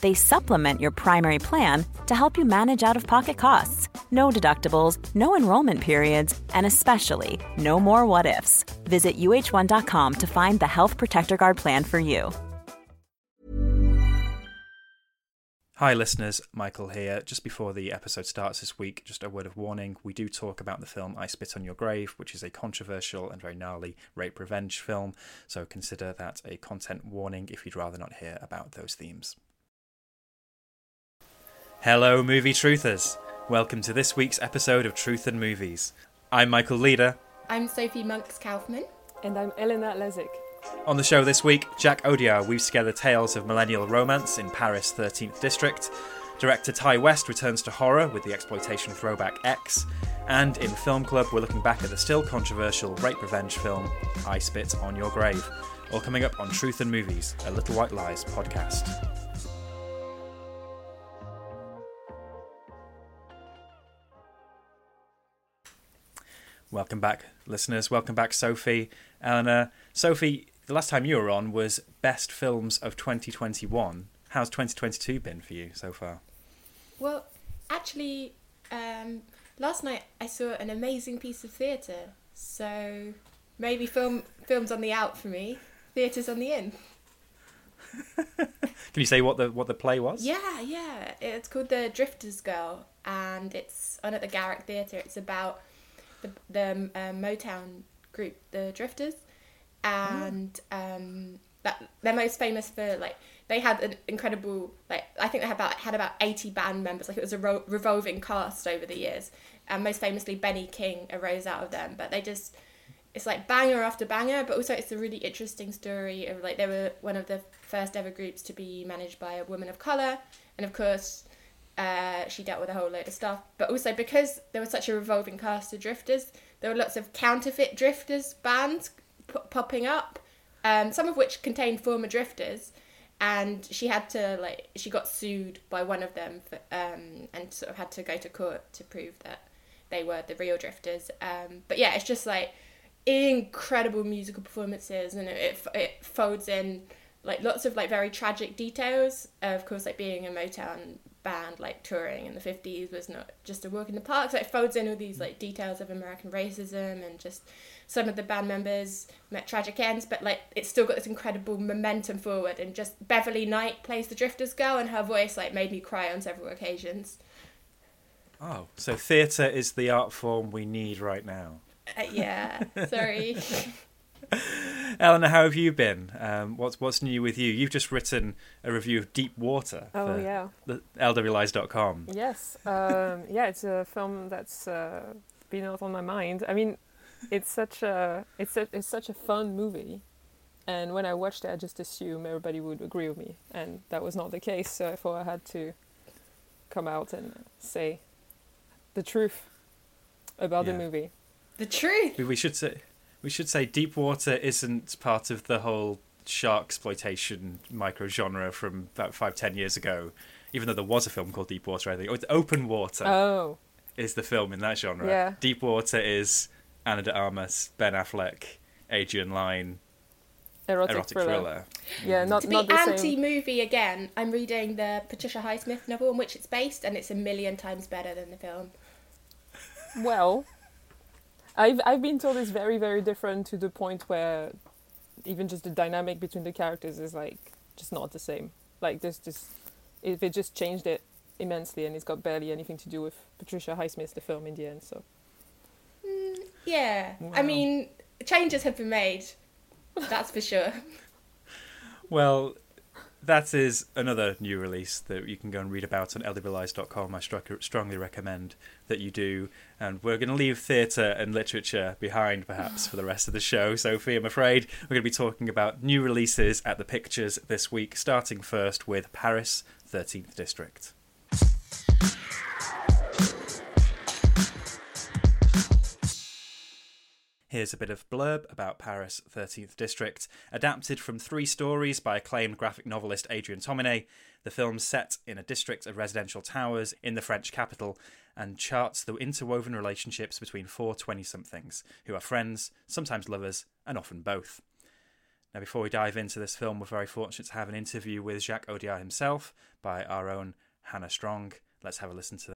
They supplement your primary plan to help you manage out of pocket costs. No deductibles, no enrollment periods, and especially no more what ifs. Visit uh1.com to find the Health Protector Guard plan for you. Hi, listeners. Michael here. Just before the episode starts this week, just a word of warning. We do talk about the film I Spit on Your Grave, which is a controversial and very gnarly rape revenge film, so consider that a content warning if you'd rather not hear about those themes. Hello, movie truthers. Welcome to this week's episode of Truth and Movies. I'm Michael Leader. I'm Sophie Monks Kaufman. And I'm Elena Lazic. On the show this week, Jacques Audiard weaves together tales of millennial romance in Paris' 13th district. Director Ti West returns to horror with the exploitation throwback X. And in Film Club, we're looking back at the still controversial rape revenge film I Spit on Your Grave. All coming up on Truth and Movies, a Little White Lies podcast. Welcome back, listeners. Welcome back, Sophie, Eleanor. Sophie, the last time you were on was Best Films of 2021. How's 2022 been for you so far? Well, actually, um, last night I saw an amazing piece of theatre. So maybe film films on the out for me, theatres on the in. Can you say what the what the play was? Yeah, yeah. It's called The Drifters Girl, and it's on at the Garrick Theatre. It's about the the um, Motown group, the Drifters, and um, that they're most famous for like they had an incredible like I think they had about had about eighty band members. Like it was a ro- revolving cast over the years, and most famously Benny King arose out of them. But they just it's like banger after banger, but also it's a really interesting story of like they were one of the first ever groups to be managed by a woman of color, and of course. Uh, she dealt with a whole load of stuff, but also because there was such a revolving cast of drifters, there were lots of counterfeit drifters bands p- popping up, um, some of which contained former drifters, and she had to like she got sued by one of them for, um, and sort of had to go to court to prove that they were the real drifters. Um, but yeah, it's just like incredible musical performances, and it it folds in like lots of like very tragic details. Uh, of course, like being a Motown band, like touring in the fifties was not just a walk in the park. So it folds in all these like details of American racism and just some of the band members met tragic ends, but like it's still got this incredible momentum forward. And just Beverly Knight plays the Drifters girl, and her voice like made me cry on several occasions. Oh, so theatre is the art form we need right now. Uh, yeah, sorry. Eleanor, how have you been? Um, what's what's new with you? You've just written a review of Deep Water. Oh for yeah. The LWLies.com. Yes. Um, yeah, it's a film that's uh, been out on my mind. I mean, it's such a it's a, it's such a fun movie, and when I watched it, I just assumed everybody would agree with me, and that was not the case. So I thought I had to come out and say the truth about Yeah. the movie. The truth. We, we should say we should say Deep Water isn't part of the whole shark exploitation micro genre from about five ten years ago. Even though there was a film called Deep Water, I think. Oh, it's Open Water Oh, is the film in that genre. Yeah. Deep Water is Ana de Armas, Ben Affleck, Adrian Lyne, erotic, erotic thriller. thriller. Yeah, mm. not To be not the anti same. movie again, I'm reading the Patricia Highsmith novel on which it's based, and it's a million times better than the film. Well, I've I've been told it's very very different to the point where even just the dynamic between the characters is like just not the same. Like there's just if it just changed it immensely, and it's got barely anything to do with Patricia Highsmith the film in the end. So mm, Yeah, I mean, changes have been made. That's for sure. Well, that is another new release that you can go and read about on LWLies.com. I str- strongly recommend that you do. And we're going to leave theatre and literature behind, perhaps, for the rest of the show. Sophie, I'm afraid we're going to be talking about new releases at the pictures this week, starting first with Paris, 13th District. Here's a bit of blurb about Paris 13th District. Adapted from three stories by acclaimed graphic novelist Adrian Tomine. the film's set in a district of residential towers in the French capital and charts the interwoven relationships between four 20 somethings who are friends, sometimes lovers, and often both. Now, before we dive into this film, we're very fortunate to have an interview with Jacques Audiard himself by our own Hannah Strong. Let's have a listen to.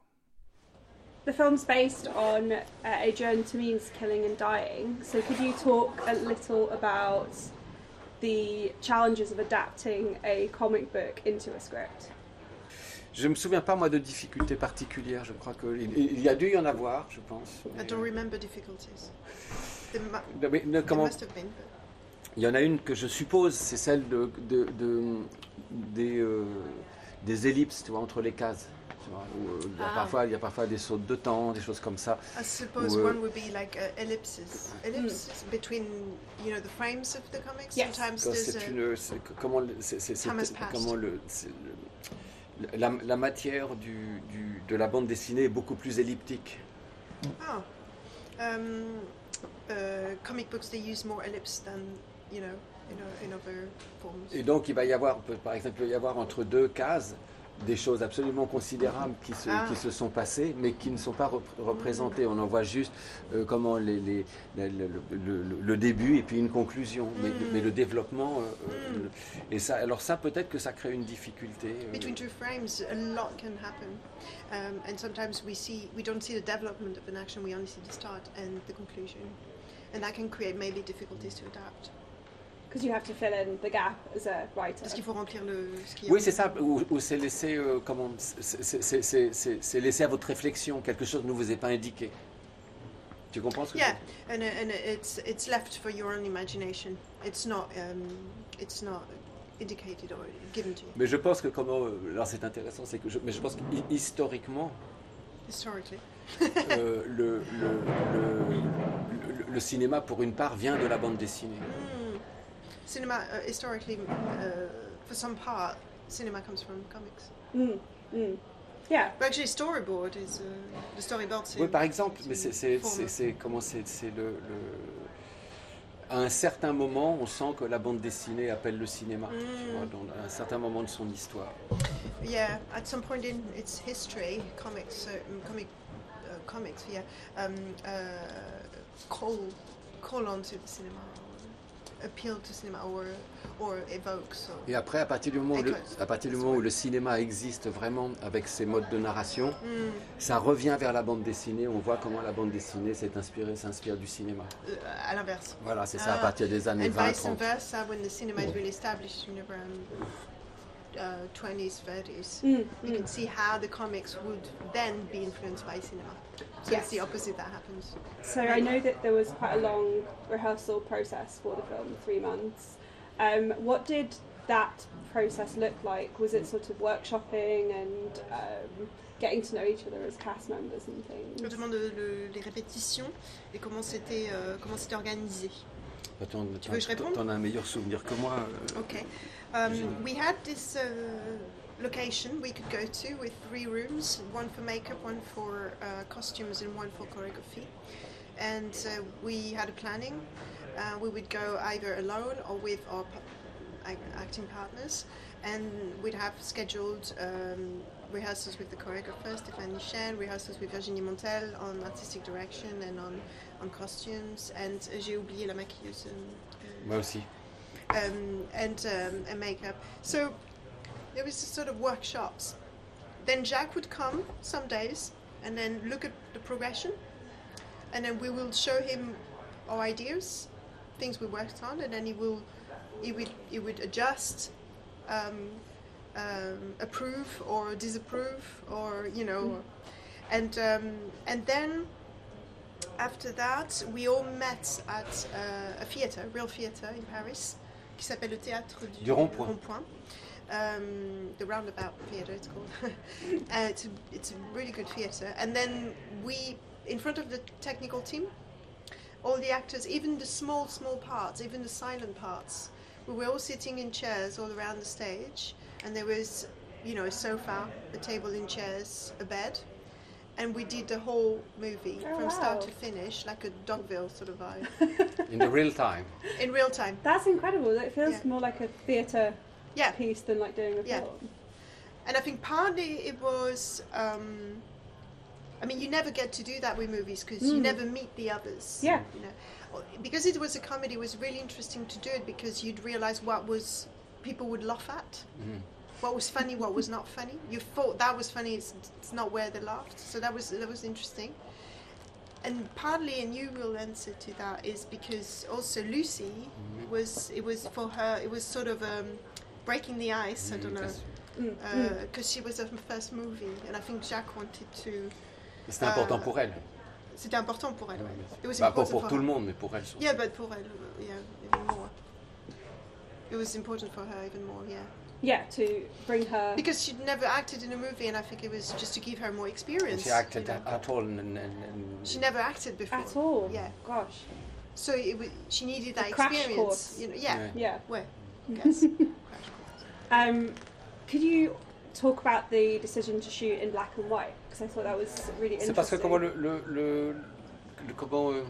The film's based on uh, Adrian Tamin's Killing and Dying. So could you talk a little about the challenges of adapting a comic book into a script? Je me souviens pas moi de difficultés particulières. Je crois qu'il il y a dû y en avoir, je pense. I don't remember difficulties. There, mu- Mais- mais there comment- must have been, but Il y en a une que je suppose, c'est celle de, de- de- des, euh, des ellipses, tu vois, entre les cases. Où, euh, il, y a Ah. parfois, il y a parfois des sautes de temps, des choses comme ça. I suppose Où, euh, one would be like uh, ellipses, ellipses between you know the frames of the comics. Yes. Sometimes quand there's c'est a, une, comment, le- c'est- c'est- c'est- Time has passed. comment le, c'est le- la, la matière du, du- de la bande dessinée est beaucoup plus elliptique. oh, um, uh, comic books they use more ellipse than you know in, o- in other forms. Et donc il va y avoir, par exemple, il va y avoir entre deux cases des choses absolument considérables qui se, Ah. qui se sont passées, mais qui ne sont pas rep- représentées. On en voit juste euh, comment les, les- le, le- le- le début et puis une conclusion, mais, Mm. mais le développement. euh, euh, le- et ça, alors ça, peut-être que ça crée une difficulté. euh, Between two frames, a lot can happen, um, and sometimes we see we don't see the development of an action. We only see the start and the conclusion, and that can create maybe difficulties to adapt. Because you have to fill in the gap as a writer. Parce qu'il faut remplir le ce qui est Oui, c'est ça, ou, ou c'est laissé, euh, comment, c'est- laissé à votre réflexion, quelque chose ne vous est pas indiqué. Tu comprends ce que Yeah, je veux dire? And, uh, and it's it's left for your own imagination. It's not um, it's not indicated or given to you Mais je pense que comment, euh, alors c'est intéressant, c'est que je, mais je pense qu'historiquement, historically. euh, le, le, le- le- le cinéma, pour une part, vient de la bande dessinée. Mm. Cinema uh, historically, uh, for some part, cinema comes from comics. Mm, mm. Yeah. But actually, storyboard is uh, the storyboard. Oui, par exemple, mais c'est, comment c'est, le, le- à un certain moment, on sent que la bande dessinée appelle le cinéma. tu Mm. vois, dans- à un certain moment de son histoire. Yeah, at some point in its history, comics, uh, mm, comic, uh, comics, yeah, um, uh, call call on to the cinema, appeal to cinema, or or evoke. So Et après, à partir du moment, où le, Echoes. à partir du moment où le cinéma existe vraiment avec ses modes de narration, Mm. ça revient vers la bande dessinée. On voit comment la bande dessinée s'est inspirée, s'inspire du cinéma. uh, à l'inverse. Voilà, c'est ça, à Ah, partir des années and 20, vice 30. versa, when the cinema is really established in around uh, 20s, 30s, Mm, you can see how the comics would then be influenced by cinema. So Yes. it's the opposite that happens. So I know that there was quite a long rehearsal process for the film, three months. Um, what did that process look like? Was it sort of workshopping and um, getting to know each other as cast members and things? Je demande le- les répétitions et comment c'était euh, comment c'était organisé. Attends, Tu veux que je réponde T'en as un meilleur souvenir que moi. euh, Okay. Um, we had this uh, location we could go to with three rooms one for makeup, one for uh, costumes, and one for choreography. And uh, we had a planning. Uh, we would go either alone or with our acting partners. And we'd have scheduled um, rehearsals with the choreographer, Stéphanie Chen, rehearsals with Virginie Montel on artistic direction and on, on costumes. And uh, j'ai oublié la maquilleuse. euh, Moi aussi. Um, and um, and makeup. So there was sort of workshops. Then Jacques would come some days and then look at the progression, and then we will show him our ideas, things we worked on, and then he will he would he would adjust. Um, um, approve or disapprove or you know and um, and then after that, we all met at uh, a theatre, real theatre in Paris, qui s'appelle le Théâtre du, Du Rond-Point. Rond-Point. Um, the Roundabout Theatre, it's called. uh, it's, a, it's a really good theatre. And then we, in front of the technical team, all the actors, even the small, small parts, even the silent parts, we were all sitting in chairs all around the stage, and there was, you know, a sofa, a table and chairs, a bed, and we did the whole movie Oh, from start to finish, like a Dogville sort of vibe, In the real time. in real time. That's incredible. It feels Yeah. more like a theatre Yeah. piece than like doing a Yeah. film. And I think partly it was. Um, I mean, you never get to do that with movies because you Mm. never meet the others. Yeah. You know, because it was a comedy, it was really interesting to do it because you'd realize what was people would laugh at, what was funny, what was not funny. You thought that was funny, it's, it's not where they laughed. So that was that was interesting. And partly, and you will answer to that, is because also Lucie was it was for her it was sort of um, breaking the ice. I don't know Mm, because she was her first movie, and I think Jacques wanted to. C'était important Uh, pour elle. C'était important pour elle. Ouais, ouais. bien sûr. It was Bah, pas important pour for tout her. le monde, mais pour elle. surtout. Yeah, but pour elle, uh, yeah, even more. It was important for her even more, yeah. Yeah, to bring her. Because she'd never acted in a movie, and I think it was just to give her more experience. She acted you know. at all. And, and, and She never acted before. At all. Yeah. Gosh. So it was, she needed that crash experience. course. You know, yeah. Ouais. Yeah. Where? Yes. Um, could you talk about the decision to shoot in black and white? Because I thought that was really interesting. C'est parce que comment le, le, le- le- comment euh,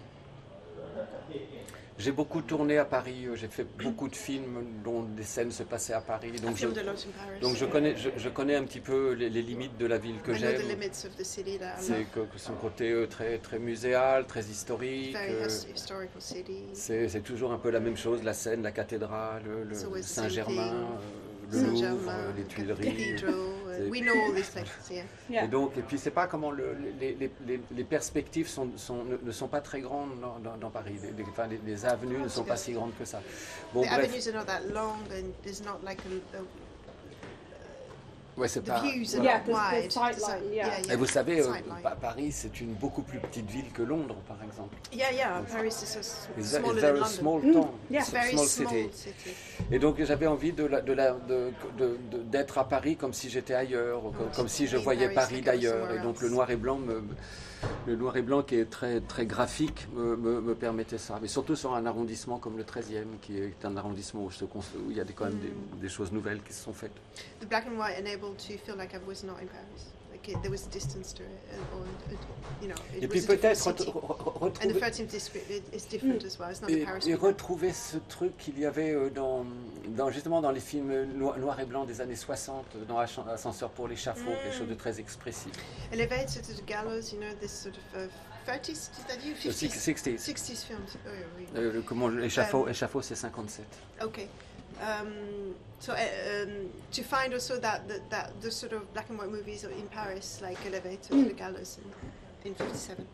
j'ai beaucoup tourné à Paris, euh, j'ai fait beaucoup de films dont des scènes se passaient à Paris, donc je, donc connais je, je connais un petit peu les, les limites de la ville que j'aime. C'est love. que, que son côté euh, très très muséal, très historique. Euh, c'est toujours un peu la même chose, la Seine, la cathédrale, le Saint-Germain, le Louvre, les the Tuileries. We know all these places, yeah. Yeah. Et donc, et puis c'est pas comment le- les, les, les, les perspectives sont, sont, ne, ne sont pas très grandes dans, dans, dans Paris. Les, les- enfin, les, les avenues ne sont pas si grandes que ça. Bon, the bref, avenues are not that long, and there's not like a, a ouais, c'est pas. Yeah, the line, yeah. Et vous savez, euh, Paris, c'est une beaucoup plus petite ville que Londres, par exemple. Yeah, yeah. Paris is a s- It's a, smaller it's than very London. small Mm, town, yeah. s- Very small small city. city. Et donc j'avais envie de la- de la- de- de- de- d'être à Paris comme si j'étais ailleurs, comme, Oh, comme si je voyais Paris d'ailleurs. Et donc le noir et blanc me, le noir et blanc qui est très, très graphique me, me- me permettait ça. Mais surtout sur un arrondissement comme le 13e, qui est un arrondissement où, je il y a des, quand même Mm. des, des choses nouvelles qui se sont faites. The black and white enabled to feel like I was not in Paris. Like it, there was a distance to it, and, or, it, you know, it Et puis was a different peut-être city. re- re- And the retrouver, 13th district it, is different as well. It's not the et, Paris. et we know. retrouver ce truc qu'il y avait euh, dans, dans, justement dans les films noir, noir et blanc des années 60, euh, dans Ascen- Ascenseur pour l'échafaud, quelque Mm. chose de très expressif. Elevator to the gallows, you know, this sort of uh, 30s, is that you? The 50s? 60s. 60s films. Oh, yeah, oui. Euh, le- comment l'échafaud, Um, échafaud c'est 57. Okay. Um, so uh, um, to find also that, that that the sort of black and white movies in Paris, like Elevator to the Gallows in, in 57.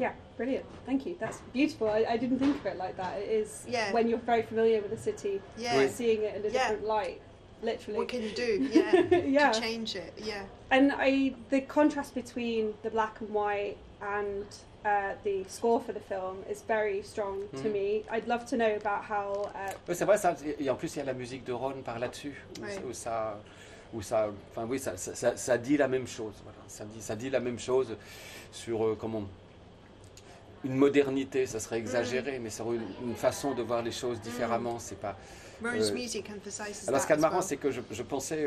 Yeah, brilliant. Thank you. That's beautiful. I, I didn't think of it like that. It is Yeah. when you're very familiar with a city, Yeah. Seeing it in a Yeah. different light, literally. What can you do? Yeah. Yeah. To change it. Yeah. And I, the contrast between the black and white and uh, the score for the film is very strong to Mhm. me. I'd love to know about how. Uh, Oui, c'est vrai, ça, et en plus il y a la musique de Ron par là-dessus, où, Ouais. où ça, où ça, enfin oui, ça, ça, ça- ça dit la même chose. Voilà. Ça, dit, ça dit la même chose sur euh, comment une modernité, ça serait exagéré, mais sur une, une façon de voir les choses différemment. C'est pas. Euh, music emphasizes alors that ce qui est marrant, well. c'est que je, je pensais.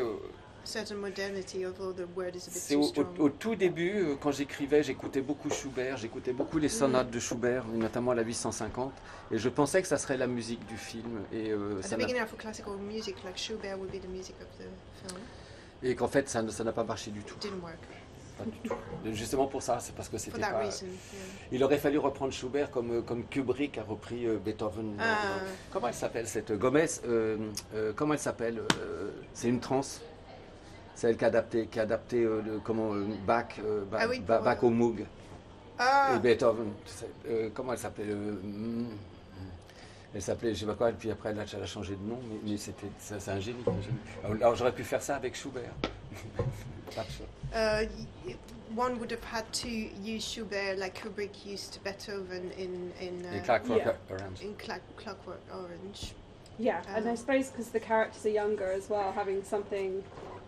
Certain modernity, although the word is a bit c'est au, strong. au- au tout début, euh, quand j'écrivais, j'écoutais beaucoup Schubert, j'écoutais beaucoup les sonates de Schubert, notamment la 850, et je pensais que ça serait la musique du film. Et, euh, At ça the n'a- beginning of classical music, like Schubert would be the music of the film. et qu'en fait, ça n'a pas marché du tout. Didn't work. Pas du tout. Justement pour ça, c'est parce que c'était that pas. reason. yeah. Il aurait fallu reprendre Schubert comme, euh, comme Kubrick a repris euh, Beethoven. Ah. Comment elle s'appelle cette Gomez euh, euh, Comment elle s'appelle C'est une trans. C'est elle qui a adapté, qui a adapté euh, le, comment euh, Bach, euh, Bach, Ah oui, Bach- pour, Bach au Moog Ah. et Beethoven. euh, comment elle s'appelait euh, hmm, Elle s'appelait, je sais pas quoi, et puis après elle a, elle a changé de nom, mais, mais c'était, c'est c'est un génie. Alors, alors, j'aurais pu faire ça avec Schubert. Uh, one would have had to use Schubert like Kubrick used Beethoven in in uh, Et Clockwork Yeah. Orange. in Cla- Clockwork Orange. yeah, and I Um, suppose because the characters are younger as well, having something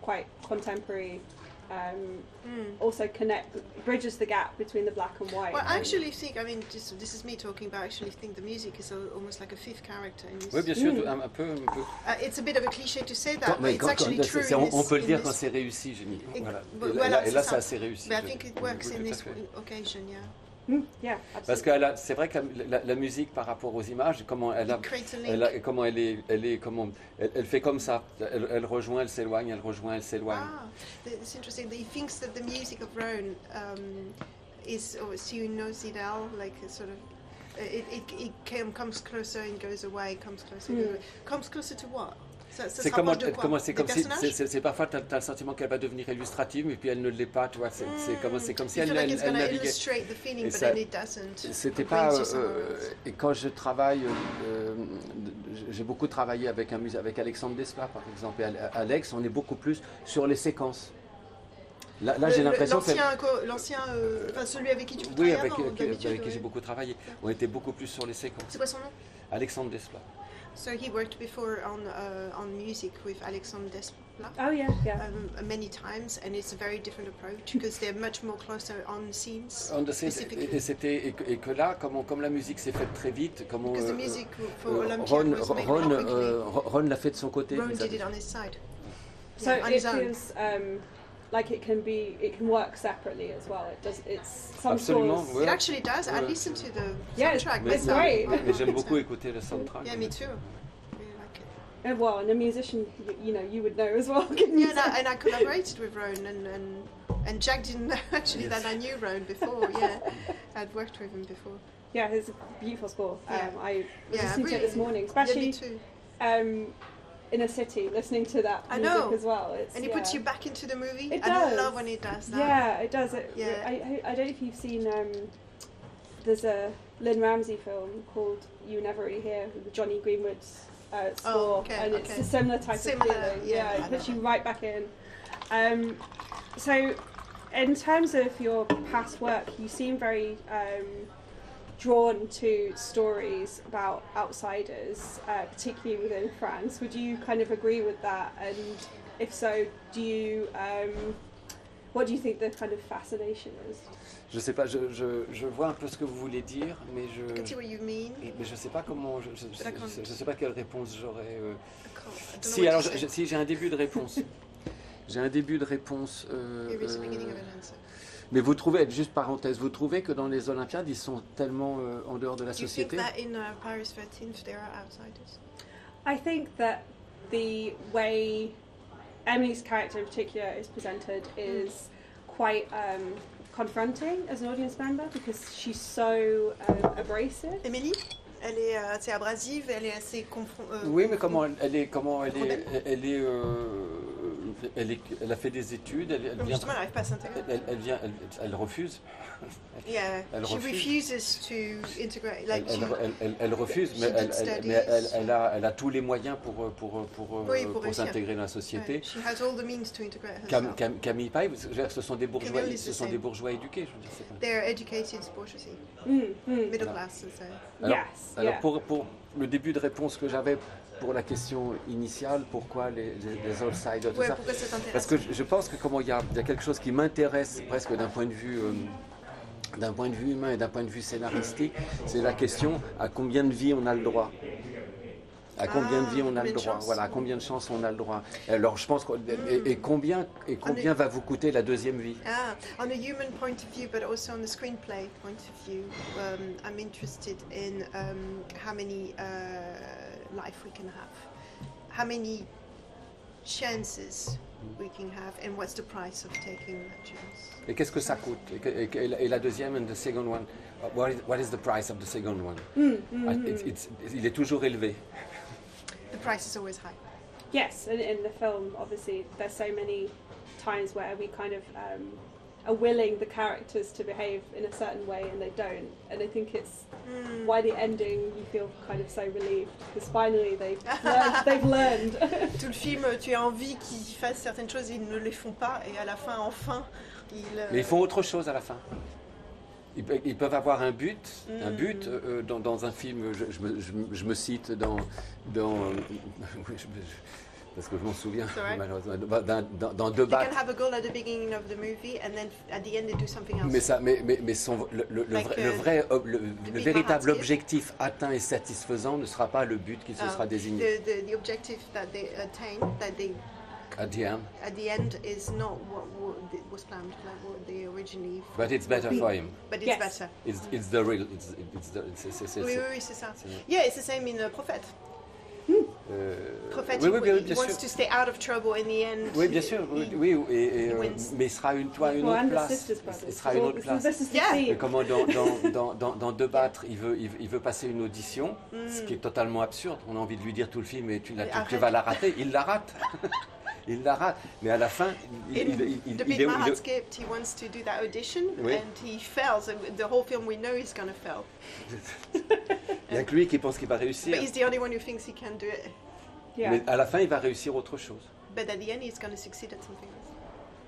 quite contemporary um, Mm. also connect bridges the gap between the black and white. Well, I actually think, I mean, just, this is me talking, but I actually think the music is a, almost like a fifth character in this. Oui, bien sûr, un, un peu. un peu. Uh, it's a bit of a cliché to say that, Quand- but mais it's quand- actually quand- true. c'est- in on, this- on peut le in dire this- quand c'est réussi, j'ai mis. Et- Voilà. vo- Et là, voilà, et là, c'est c'est ça. assez réussi. But I je- think it oui, works oui, in this occasion, yeah. Mm, yeah, Parce absolutely. que c'est vrai que la, la- la musique par rapport aux images, comment elle a, elle a- comment elle est, elle est, comment, elle, elle fait comme ça. Elle, elle rejoint, elle s'éloigne, elle rejoint, elle s'éloigne. Ah, it's interesting. He thinks that the music of Rhone um, is, or it all, like a sort of. It, it, it comes closer and goes away, comes closer and goes Mm. away. Comes closer to what? C'est comment, comme si, c'est- parfois tu as, le sentiment qu'elle va devenir illustrative, mais puis elle ne l'est pas, tu vois. C'est c'est comme, si elle, like elle, elle naviguait. C'était It pas. euh, et quand je travaille, euh, j'ai beaucoup travaillé avec un mus- avec Alexandre Desplat, par exemple. Et Al- Alex, on est beaucoup plus sur les séquences. Là, j'ai l'impression que. L'ancien, euh, enfin celui avec qui tu Oui, travailles avec, avant, avec- avec qui j'ai beaucoup travaillé. On était beaucoup plus sur les séquences. C'est quoi son nom? Alexandre Desplat. So he worked before on uh, on music with Alexandre Desplat. Oh yeah, yeah. Um, many times, and it's a very different approach because they're much more closer on scenes. On- c'est- specifically. Et, et c'était et, que- et que là, comme, on- comme la musique s'est faite très vite, comme on, the euh, music for euh, Ron, was Ron, euh, Ron l'a fait de son côté. Ron did it on his side. So Yeah, on it his own. feels um, like it can be, it can work separately as well. It does. It's some Absolument, scores. ouais. It actually does. I Ouais. listened to the Yeah, soundtrack Mais, myself. great. mais- mais j'aime It's, beaucoup uh, écouter le soundtrack. Yeah, me too. Really like it. Uh, well, and a musician, you, you know, you would know as well. couldn't you Yeah, and I, and I collaborated with Rone, and, and and Jacques didn't know actually that I knew Rone before. Yeah, I'd worked with him before. yeah, it's a beautiful score. Yeah. Um, I was Yeah, listening to it this really. morning, Yeah, me especially too. um, in a city, listening to that I music know. as well. It's, And it yeah. puts you back into the movie. It and I love when it does that. Yeah, it does. It, Yeah. I, I, don't know if you've seen. Um, there's a Lynne Ramsay film called You Never Really Hear with Jonny Greenwood's uh, score, Oh, okay, and it's okay. a similar type Similar, of feeling. yeah, Yeah, I it puts you right back in. Um, so, in terms of your past work, you seem very um, drawn to stories about outsiders, uh, particularly within France. Would you kind of agree with that? And if so, do you um, what do you think the kind of fascination is? Je sais pas, je, je, je vois un peu ce que vous voulez dire, mais je. I can see what you mean. Mais je sais pas comment, je, je, But I can't- je- je sais pas quelle réponse j'aurais. euh. I can't- I don't know Si, alors, si j'ai un début de réponse. j'ai un début de réponse. euh, Mais vous trouvez, juste parenthèse, vous trouvez que dans les Olympiades, ils sont tellement euh, en dehors de la Do you société think that in uh, Paris 13th there are outsiders? I think that the way Emily's character in particular is presented is quite um, confronting as an audience member because she's so um, abrasive. Émilie Elle est euh, assez abrasive, elle est assez confron- euh, Oui, mais comment elle, elle est, comment elle est, elle, elle est, euh, elle est, elle a fait des études, elle, elle Donc vient, justement, elle n'arrive pas à s'intégrer. elle, elle vient, elle, elle refuse. Yeah, Elle she refuse. refuses to integrate. Elle, Like elle, she, elle- elle- elle refuse, she mais, elle, elle- studies. mais elle, elle a, elle a tous les moyens pour, pour, pour, Oui, pour, pour réussir. s'intégrer dans la société. she has all the means to integrate herself. Cam- Cam- Camille Paille, ce sont des bourgeois, Camille ce sont same. des bourgeois éduqués. Je veux dire, c'est pas- They're educated bourgeoisie, Mm, mm. middle class. Alors, Yes, alors yeah. pour, pour le début de réponse que j'avais pour la question initiale, pourquoi les, les, les outsiders, tout Ouais, ça, pourquoi ça t'intéresse Parce que je, je pense que comment il y a, il y a quelque chose qui m'intéresse presque d'un point de vue. euh, d'un point de vue humain et d'un point de vue scénaristique, c'est la question à combien de vies on a le droit? À combien de Ah, vies on a le droit. Voilà, à combien de chances on a le droit Alors je pense et, et combien et combien va vous coûter la deuxième vie Ah, on a human point of view, but also on the screenplay point of view, um, I'm interested in um, how many uh, life we can have, how many chances we can have, and what's the price of taking that chance? Et qu'est-ce que ça coûte et, et la- deuxième, and the second one, uh, what is, what is the price of the second one Mm, Ah, it's- it's- Il est toujours élevé. The price is always high. Yes, and in the film, obviously, there's so many times where we kind of um, are willing the characters to behave in a certain way and they don't. And I think it's why the ending you feel kind of so relieved because finally they've learned. they've learned. Tout le film, tu as envie qu'ils fassent certaines choses, ils ne les font pas, et à la fin, enfin, ils. euh, Mais ils font autre chose à la fin. Ils, pe- ils peuvent avoir un but, un Mm. but euh, dans, dans un film. Je, je me, je me- je me cite dans, oui, parce que je m'en souviens malheureusement dans, dans, dans deux You can battes. have a goal at the beginning of the movie, and then at the end they do something else. Mais ça, mais, mais, mais son- le, le- le Like, vrai, euh, le, vrai le- véritable objectif atteint et satisfaisant ne sera pas le but qui se Uh, sera désigné. The, the, the objective that they attain, that they At the end. at the end, is not what, what was planned, like what they originally. But it's better for him. But it's Yes. better. It's, it's the real. It's, it's the, c'est- c'est- c'est- Oui, c'est- oui, oui, c'est ça. Yeah, it's the same in uh, Prophet. euh, Prophet, oui, oui, he, bien, he bien wants sûr. to stay out of trouble in the end. Oui, bien sûr, He- oui, et, et, euh, mais il sera une, toi, une well, autre place. Il sera une autre place. Yeah. Et comment dans, dans, dans, dans, dans deux battre, il veut, il, veut- il veut passer une audition, ce Mm. qui est totalement absurde. On a envie de lui dire tout le film, mais tu, vas la rater. Il la rate. il la rate. Mais à la fin, il, In il, il, il- the il Big il Mahat est- Skipped, he wants to do that audition Oui. and he fails. And the whole film, we know he's going to fail. il y a que lui qui pense qu'il va réussir. But he's the only one who thinks he can do it. Yeah, Mais à la fin, il va réussir autre chose. But at the end, he's going to succeed at something else.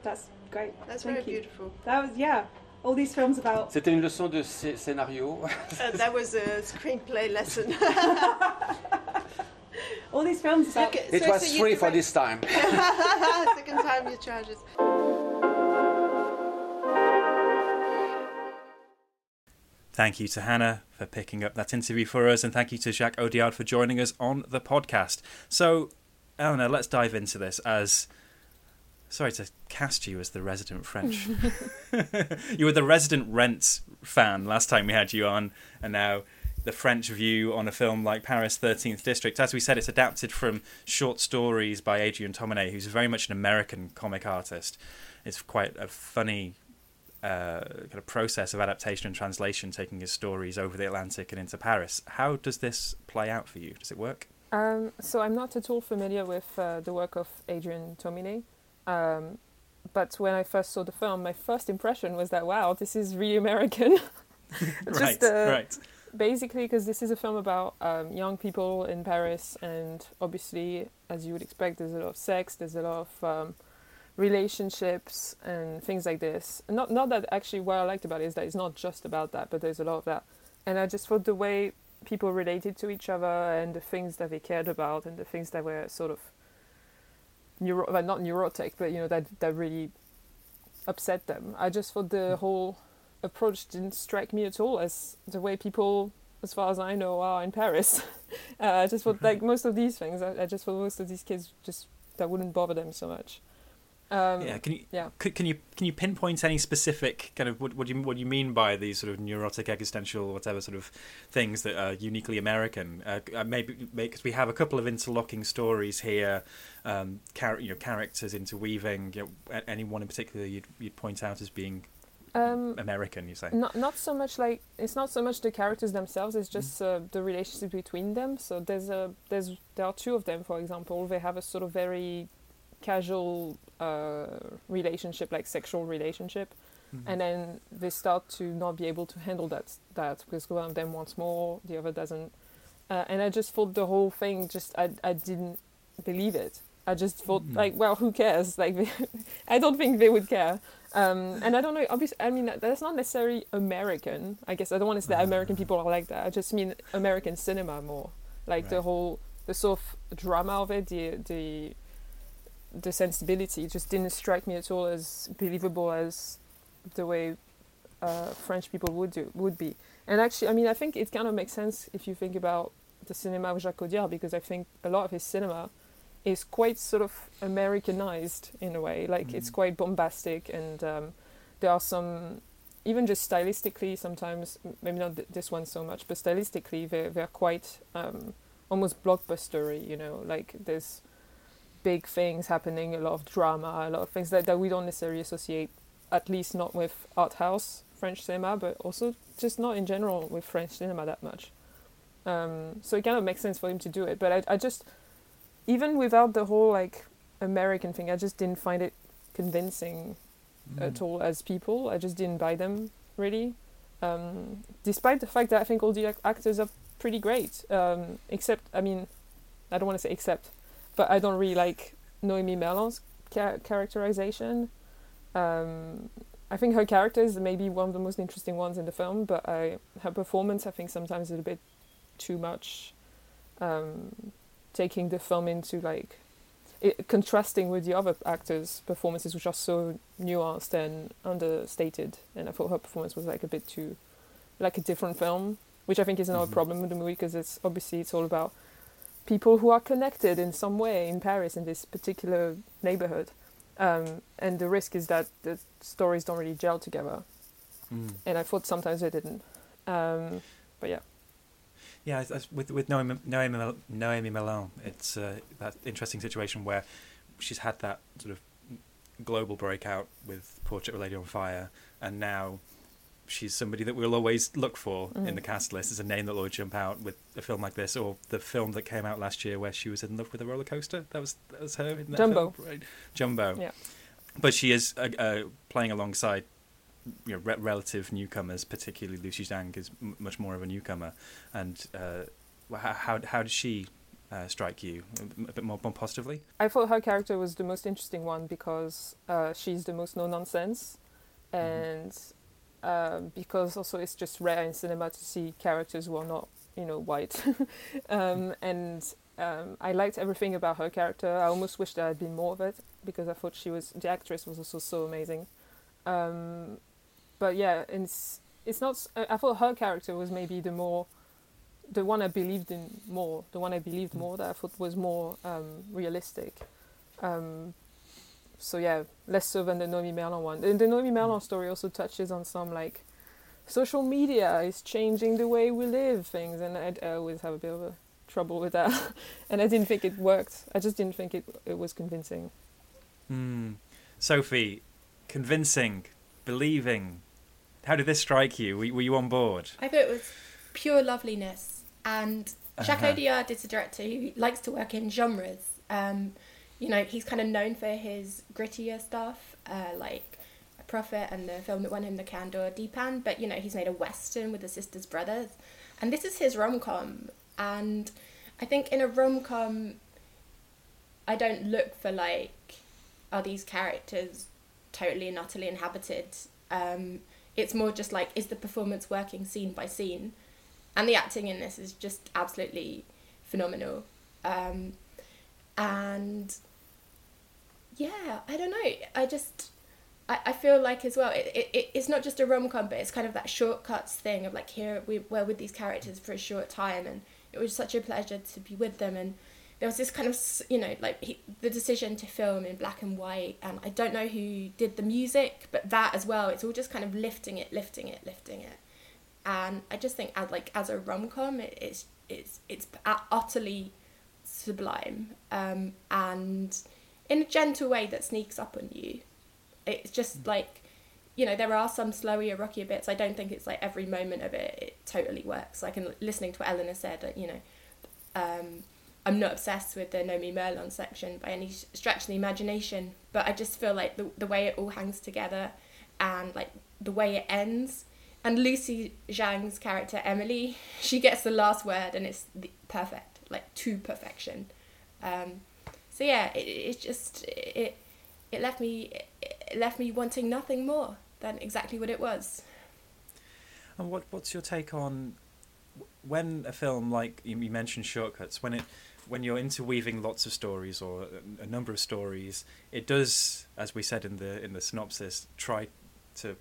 that's great. That's Thank very you. beautiful. That was yeah. All these films about C'était une leçon de scé- scénario. Uh, that was a screenplay lesson. all these films about Okay, It so- was so free for this time. Second time you charge us. Thank you to Hannah for picking up that interview for us, and thank you to Jacques Audiard for joining us on the podcast. So, Eleanor, let's dive into this as. Sorry to cast you as the resident French. you were the resident Rent fan last time we had you on, and now the French view on a film like Paris 13th District. As we said, it's adapted from short stories by Adrian Tomine, who's very much an American comic artist. It's quite a funny uh, kind of process of adaptation and translation, taking his stories over the Atlantic and into Paris. How does this play out for you? Does it work? Um, so I'm not at all familiar with uh, the work of Adrian Tomine. Um, but when I first saw the film, my first impression was that wow, this is really American. right, uh, right. Basically because this is a film about um, young people in Paris, and obviously, as you would expect, there's a lot of sex, there's a lot of um, relationships and things like this. Not not that actually what I liked about it is that it's not just about that, but there's a lot of that. And I just thought the way people related to each other and the things that they cared about and the things that were sort of neuro well, not neurotic, but you know that that really upset them. I just thought the whole approach didn't strike me at all as the way people, as far as I know, are in Paris. uh, I just thought like most of these things. I, I just thought most of these kids just that wouldn't bother them so much. Um, yeah, can you yeah. Can, can you can you pinpoint any specific kind of what what do you what do you mean by these sort of neurotic existential whatever sort of things that are uniquely American? Uh, uh maybe because we have a couple of interlocking stories here, um, char- you know, characters interweaving. You know, any one in particular you'd you'd point out as being um, American, you say? Not not so much like it's not so much the characters themselves. It's just mm. uh, the relationship between them. So there's a there's there are two of them, for example. They have a sort of very casual uh, relationship, like sexual relationship, mm-hmm. and then they start to not be able to handle that that because one of them wants more, the other doesn't, uh, and I just thought the whole thing just I I didn't believe it. I just thought mm-hmm. like, well, who cares? Like, I don't think they would care. Um, and I don't know. Obviously, I mean that's not necessarily American. I guess I don't want to say that American people are like that. I just mean American cinema more, like right. the whole the sort of drama of it, the the the sensibility just didn't strike me at all as believable as the way uh, French people would do would be. And actually, I mean, I think it kind of makes sense if you think about the cinema of Jacques Audiard because I think a lot of his cinema is quite sort of Americanized in a way. Like mm-hmm. it's quite bombastic, and um, there are some even just stylistically sometimes maybe not th- this one so much, but stylistically they're they're quite um, almost blockbustery. You know, like there's big things happening, a lot of drama, a lot of things that, that we don't necessarily associate, at least not with art house French cinema, but also just not in general with French cinema that much. Um, so it kind of makes sense for him to do it. But I, I just, even without the whole like American thing, I just didn't find it convincing mm. at all as people. I just didn't buy them really. Um, despite the fact that I think all the actors are pretty great, um, except I mean, I don't want to say except but I don't really like Noémie Merlant's ca- characterization. Um, I think her character is maybe one of the most interesting ones in the film, but I, her performance I think sometimes is a bit too much, um, taking the film into like it, contrasting with the other actors' performances, which are so nuanced and understated. And I thought her performance was like a bit too, like a different film, which I think is another mm-hmm. problem with the movie because it's obviously it's all about people who are connected in some way in Paris in this particular neighborhood. Um, and the risk is that the stories don't really gel together. Mm. And I thought sometimes they didn't. Um, but yeah. Yeah, with with Noémie, Noémie, Noémie Merlant, it's uh, that interesting situation where she's had that sort of global breakout with Portrait of a Lady on Fire, and now she's somebody that we'll always look for mm. in the cast list as a name that will jump out with a film like this, or the film that came out last year where she was in love with a roller coaster. That was that was her. In that Jumbo. Film, right? Jumbo. Yeah. But she is uh, uh, playing alongside you know, re- relative newcomers, particularly Lucie Zhang is m- much more of a newcomer. And uh, how, how how did she uh, strike you a bit more, more positively? I thought her character was the most interesting one because uh, she's the most no nonsense, mm-hmm. and mm-hmm um, because also it's just rare in cinema to see characters who are not, you know, white. um, and um, I liked everything about her character. I almost wish there had been more of it because I thought she was the actress was also so amazing. Um, but yeah, it's it's not. I thought her character was maybe the more, the one I believed in more, the one I believed mm. more that I thought was more um, realistic. Um, so yeah, less so than the Noémie Merlant one. And the Noémie Merlant story also touches on some like social media is changing the way we live things, and I, I always have a bit of a trouble with that. and I didn't think it worked. I just didn't think it it was convincing. Hmm. Sophie, convincing, believing. How did this strike you? Were, were you on board? I thought it was pure loveliness, and Jacques uh-huh. Audiard is a director who likes to work in genres. Um, you know, he's kind of known for his grittier stuff, uh, like Prophet and the film that won him the Cannes d'Or, Dheepan. But you know, he's made a western with the Sisters Brothers, and this is his rom com. And I think in a rom com, I don't look for like, are these characters totally and utterly inhabited? Um, it's more just like, is the performance working scene by scene? And the acting in this is just absolutely phenomenal. Um, and yeah, I don't know. I just I, I feel like as well it, it, it's not just a rom-com but it's kind of that shortcuts thing of like here we were with these characters for a short time and it was such a pleasure to be with them and there was this kind of you know like he, the decision to film in black and white and i don't know who did the music but that as well it's all just kind of lifting it lifting it lifting it. And i just think as like as a rom-com it, it's it's it's utterly sublime um, and in a gentle way that sneaks up on you. It's just mm. like you know there are some slower rockier bits. I don't think it's like every moment of it it totally works. Like in listening to what eleanor said you know um, I'm not obsessed with the Noémie Merlant section by any stretch of the imagination, but I just feel like the, the way it all hangs together and like the way it ends. And Lucie Zhang's character Emily, she gets the last word and it's perfect, like to perfection. Um, so yeah, it, it just it it left me it left me wanting nothing more than exactly what it was. And what what's your take on when a film like you mentioned Short Cuts when it when you're interweaving lots of stories or a number of stories, it does, as we said in the in the synopsis, try to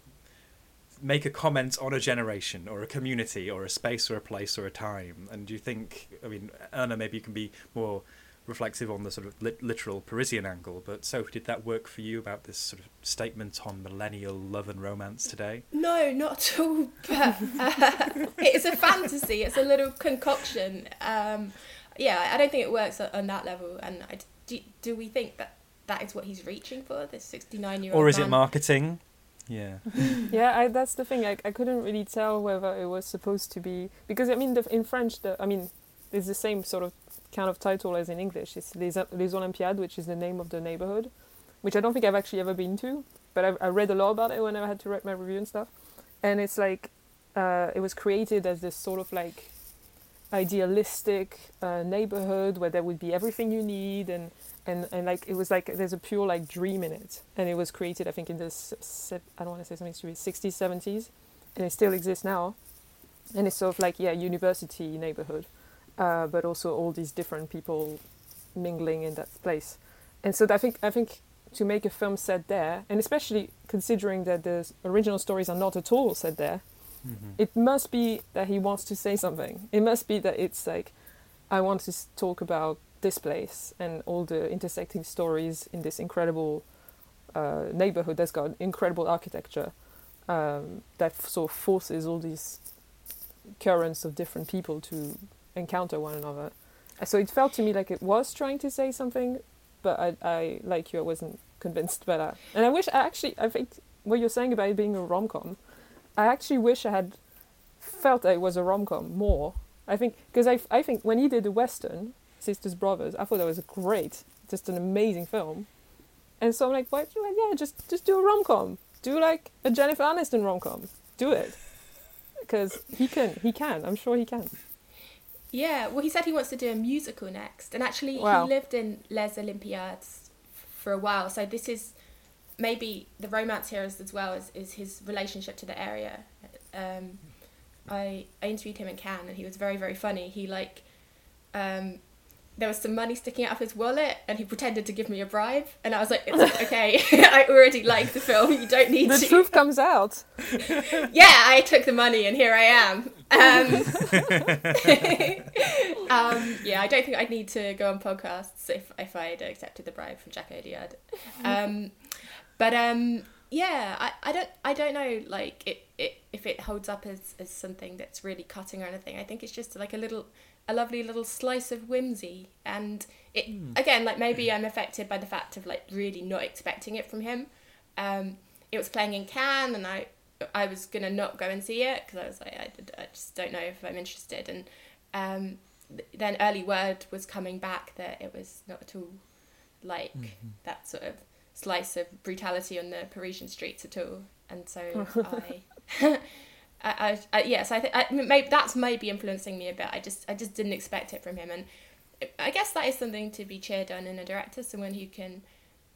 make a comment on a generation or a community or a space or a place or a time. And do you think, I mean, Anna, maybe you can be more reflexive on the sort of lit- literal Parisian angle, but Sophie, did that work for you about this sort of statement on millennial love and romance today? No, not at all. But uh, it's a fantasy. It's a little concoction. Um, yeah, I don't think it works on that level. And I, do, do we think that that is what he's reaching for, this 69 year old Or is man? it marketing? Yeah. yeah, I, that's the thing. I, I couldn't really tell whether it was supposed to be. Because, I mean, the, in French, the, I mean, it's the same sort of kind of title as in English. It's Les, Les Olympiades, which is the name of the neighborhood, which I don't think I've actually ever been to, but I've, I read a lot about it when I had to write my review and stuff. And it's like, uh, it was created as this sort of like idealistic uh, neighborhood where there would be everything you need and, and, and like it was like there's a pure like dream in it. And it was created I think in the I don't want to say something stupid 60s 70s and it still exists now. And it's sort of like yeah university neighborhood uh, but also all these different people mingling in that place. And so I think I think to make a film set there and especially considering that the original stories are not at all set there Mm-hmm. It must be that he wants to say something. It must be that it's like, I want to talk about this place and all the intersecting stories in this incredible uh, neighborhood that's got incredible architecture um, that f- sort of forces all these currents of different people to encounter one another. So it felt to me like it was trying to say something, but I, I like you, I wasn't convinced by that. And I wish, I actually, I think what you're saying about it being a rom com I actually wish I had felt that it was a rom com more. I think because I, I think when he did the western Sisters Brothers, I thought that was great, just an amazing film. And so I'm like, why? Like, yeah, just just do a rom com. Do like a Jennifer Aniston rom com. Do it because he can. He can. I'm sure he can. Yeah. Well, he said he wants to do a musical next, and actually, wow. he lived in Les Olympiades for a while. So this is maybe the romance here is, as well is, is his relationship to the area. Um, I, I interviewed him in Cannes and he was very very funny. He like um, there was some money sticking out of his wallet and he pretended to give me a bribe and I was like it's okay I already like the film you don't need the to. The truth comes out. yeah, I took the money and here I am. Um, um, yeah, I don't think I'd need to go on podcasts if if I'd accepted the bribe from Jacques Audiard. Um, but um, yeah, I, I don't I don't know like it, it if it holds up as, as something that's really cutting or anything. I think it's just like a little a lovely little slice of whimsy and it mm. again like maybe I'm affected by the fact of like really not expecting it from him. Um, it was playing in Cannes and I I was gonna not go and see it because I was like I, I just don't know if I'm interested and um, then early word was coming back that it was not at all like mm-hmm. that sort of slice of brutality on the Parisian streets at all. And so I, I, I, I, yes, I think maybe that's maybe influencing me a bit. I just, I just didn't expect it from him, and I guess that is something to be cheered on in a director, someone who can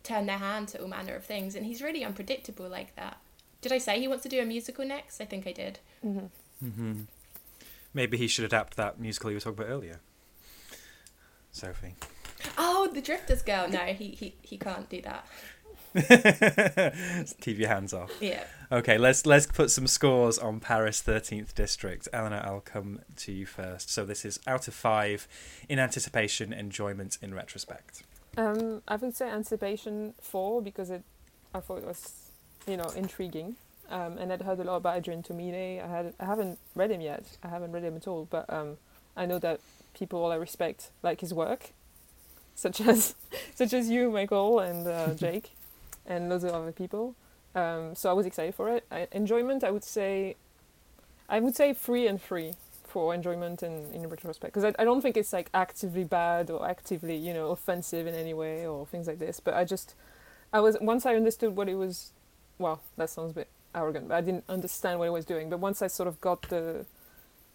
turn their hand to all manner of things, and he's really unpredictable like that. Did I say he wants to do a musical next? I think I did. Mm-hmm. Mm-hmm. Maybe he should adapt that musical you were talking about earlier, Sophie. Oh, the Drifters girl. No, he he, he can't do that. Keep your hands off. Yeah. Okay, let's let's put some scores on Paris 13th District. Eleanor, I'll come to you first. So this is out of five in anticipation, enjoyment in retrospect. Um, I would say anticipation four because it, I thought it was, you know, intriguing. Um, and I'd heard a lot about Adrian Tomine. I had I haven't read him yet. I haven't read him at all, but um, I know that people all I respect like his work, such as such as you, Michael, and uh, Jake, and loads of other people. Um, so I was excited for it. I, enjoyment, I would say, I would say free and free for enjoyment in, in retrospect because I, I don't think it's like actively bad or actively you know offensive in any way or things like this. But I just I was once I understood what it was. Well, that sounds a bit arrogant, but I didn't understand what it was doing. But once I sort of got the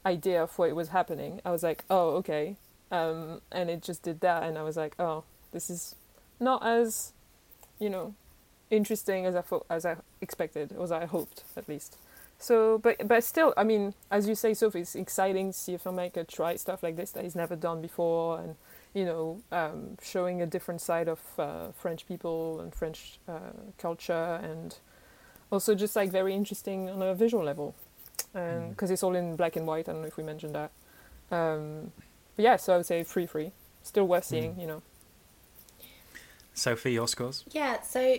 idea of what it was happening, I was like, oh, okay. Um, and it just did that, and I was like, oh, this is not as, you know, interesting as I thought, as I expected, or as I hoped, at least. So, but but still, I mean, as you say, Sophie, it's exciting to see a filmmaker try stuff like this that he's never done before, and you know, um, showing a different side of uh, French people and French uh, culture, and also just like very interesting on a visual level, and because mm. it's all in black and white. I don't know if we mentioned that. Um, but yeah, so I would say free, free, still worth seeing. Mm. You know. Sophie, your scores? Yeah, so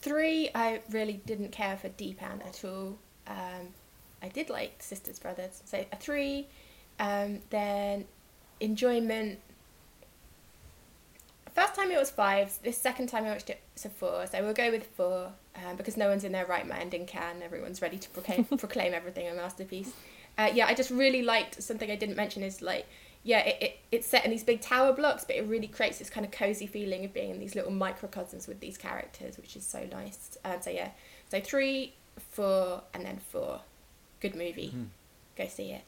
three, I really didn't care for Dheepan at all. Um, I did like Sisters Brothers, so a three. Um, then enjoyment. First time it was five. This second time I watched it, it's a four. So we'll go with four um, because no one's in their right mind in Cannes. Everyone's ready to proclaim, proclaim everything a masterpiece. Uh, yeah, I just really liked something I didn't mention is like yeah, it, it, it's set in these big tower blocks, but it really creates this kind of cozy feeling of being in these little microcosms with these characters, which is so nice. Um, so yeah, so three, four, and then four. Good movie. Mm. Go see it.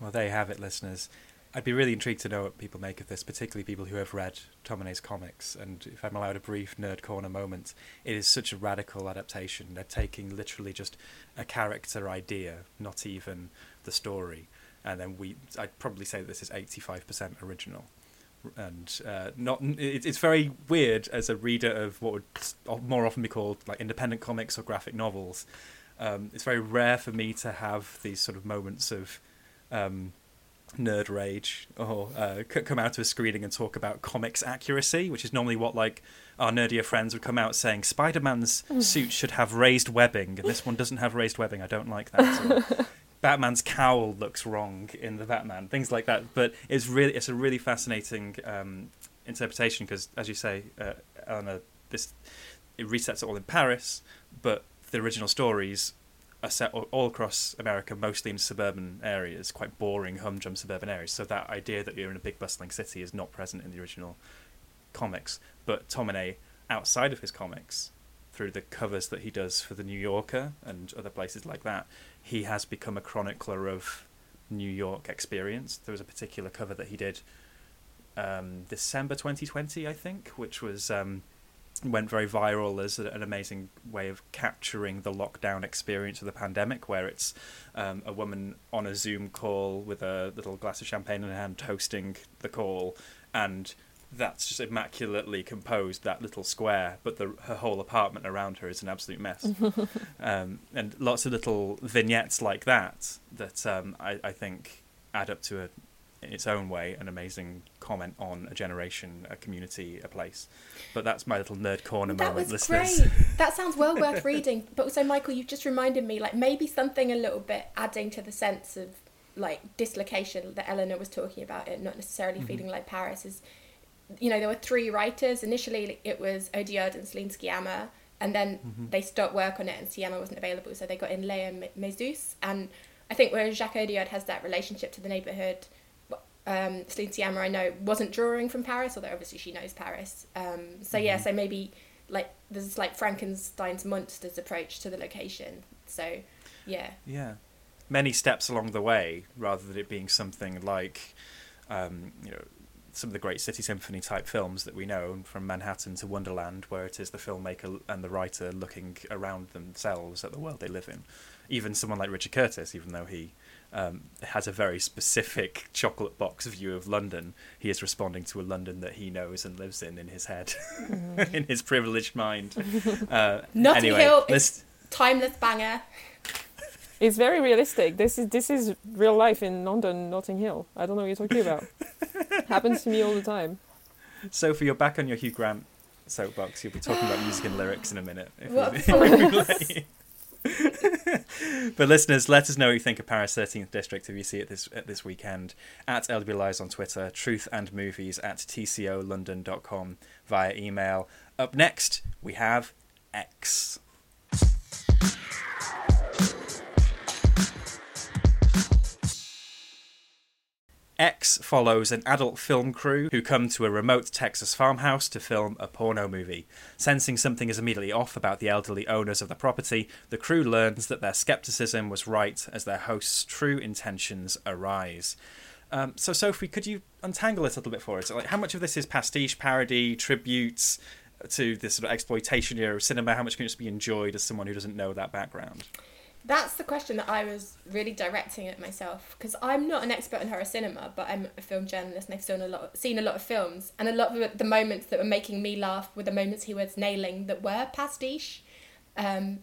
Well, there you have it, listeners. I'd be really intrigued to know what people make of this, particularly people who have read Tomine's comics. And if I'm allowed a brief nerd corner moment, it is such a radical adaptation. They're taking literally just a character idea, not even the story, and then we I'd probably say this is 85% original. And uh, not it, it's very weird as a reader of what would more often be called like independent comics or graphic novels. Um, it's very rare for me to have these sort of moments of um, nerd rage or uh, come out to a screening and talk about comics accuracy which is normally what like our nerdier friends would come out saying spider-man's suit should have raised webbing and this one doesn't have raised webbing. I don't like that Batman's cowl looks wrong in the Batman, things like that. But it's really it's a really fascinating um, interpretation because, as you say, uh, Eleanor, this it resets it all in Paris, but the original stories are set all across America, mostly in suburban areas, quite boring, humdrum suburban areas. So that idea that you're in a big bustling city is not present in the original comics. But Tomine, outside of his comics, through the covers that he does for the New Yorker and other places like that, he has become a chronicler of New York experience. There was a particular cover that he did um, December 2020, I think, which was um, went very viral as an amazing way of capturing the lockdown experience of the pandemic, where it's um, a woman on a Zoom call with a little glass of champagne in her hand, toasting the call, and that's just immaculately composed that little square but the her whole apartment around her is an absolute mess um, and lots of little vignettes like that that um, I, I think add up to a in its own way an amazing comment on a generation a community a place but that's my little nerd corner that moment was listeners. great that sounds well worth reading but also michael you've just reminded me like maybe something a little bit adding to the sense of like dislocation that eleanor was talking about it not necessarily mm-hmm. feeling like paris is you know, there were three writers. Initially, it was Audiard and Céline Sciamma, and then mm-hmm. they stopped work on it, and Sciamma wasn't available, so they got in Léa Mysius. And I think whereas Jacques Audiard has that relationship to the neighbourhood, um, Céline Sciamma, I know, wasn't drawing from Paris, although obviously she knows Paris. Um, so mm-hmm. yeah, so maybe like there's like Frankenstein's monsters approach to the location. So yeah. Yeah. Many steps along the way, rather than it being something like, um, you know, some of the great city symphony type films that we know, from Manhattan to Wonderland, where it is the filmmaker and the writer looking around themselves at the world they live in. Even someone like Richard Curtis, even though he um, has a very specific chocolate box view of London, he is responding to a London that he knows and lives in in his head, mm. in his privileged mind. Uh, Notting anyway, Hill is timeless banger. It's very realistic. This is this is real life in London, Notting Hill. I don't know what you're talking about. Happens to me all the time. Sophie, you're back on your Hugh Grant soapbox. You'll be talking about music and lyrics in a minute. but listeners, let us know what you think of Paris 13th District if you see it this at this weekend at LWLies on Twitter, truth and movies at tcolondon.com via email. Up next, we have X. X follows an adult film crew who come to a remote Texas farmhouse to film a porno movie. Sensing something is immediately off about the elderly owners of the property, the crew learns that their skepticism was right as their host's true intentions arise. Um, so, Sophie, could you untangle it a little bit for us? Like, how much of this is pastiche, parody, tributes to this sort of exploitation era of cinema? How much can just be enjoyed as someone who doesn't know that background? That's the question that I was really directing at myself because I'm not an expert in horror cinema, but I'm a film journalist and I've seen a lot, of, seen a lot of films, and a lot of the moments that were making me laugh were the moments he was nailing that were pastiche. Um,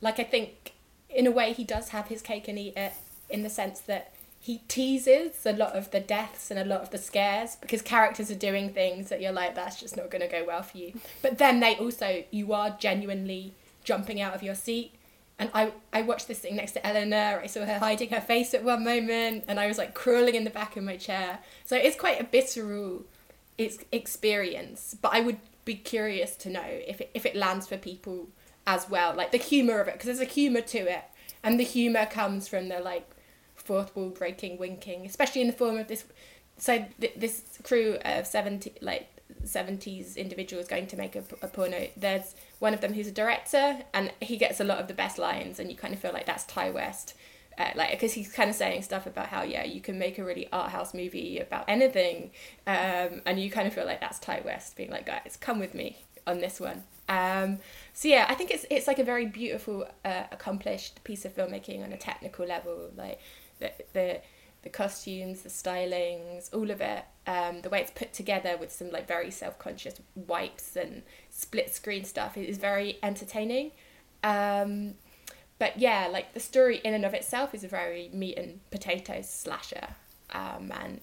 like I think, in a way, he does have his cake and eat it in the sense that he teases a lot of the deaths and a lot of the scares because characters are doing things that you're like, that's just not going to go well for you. But then they also, you are genuinely jumping out of your seat and I, I watched this thing next to Eleanor. I saw her hiding her face at one moment, and I was like crawling in the back of my chair. So it's quite a visceral it's experience. But I would be curious to know if it, if it lands for people as well, like the humor of it, because there's a humor to it, and the humor comes from the like fourth wall breaking, winking, especially in the form of this. So th- this crew of seventy like seventies individuals going to make a, a porno. There's one of them who's a director, and he gets a lot of the best lines, and you kind of feel like that's Ti West. Uh, like because he's kind of saying stuff about how yeah you can make a really art house movie about anything um, and you kind of feel like that's Ti West being like guys come with me on this one um, so yeah I think it's it's like a very beautiful uh, accomplished piece of filmmaking on a technical level like the the the costumes, the stylings, all of it. Um, the way it's put together with some like very self conscious wipes and split screen stuff is very entertaining. Um, but yeah, like the story in and of itself is a very meat and potatoes slasher, um, and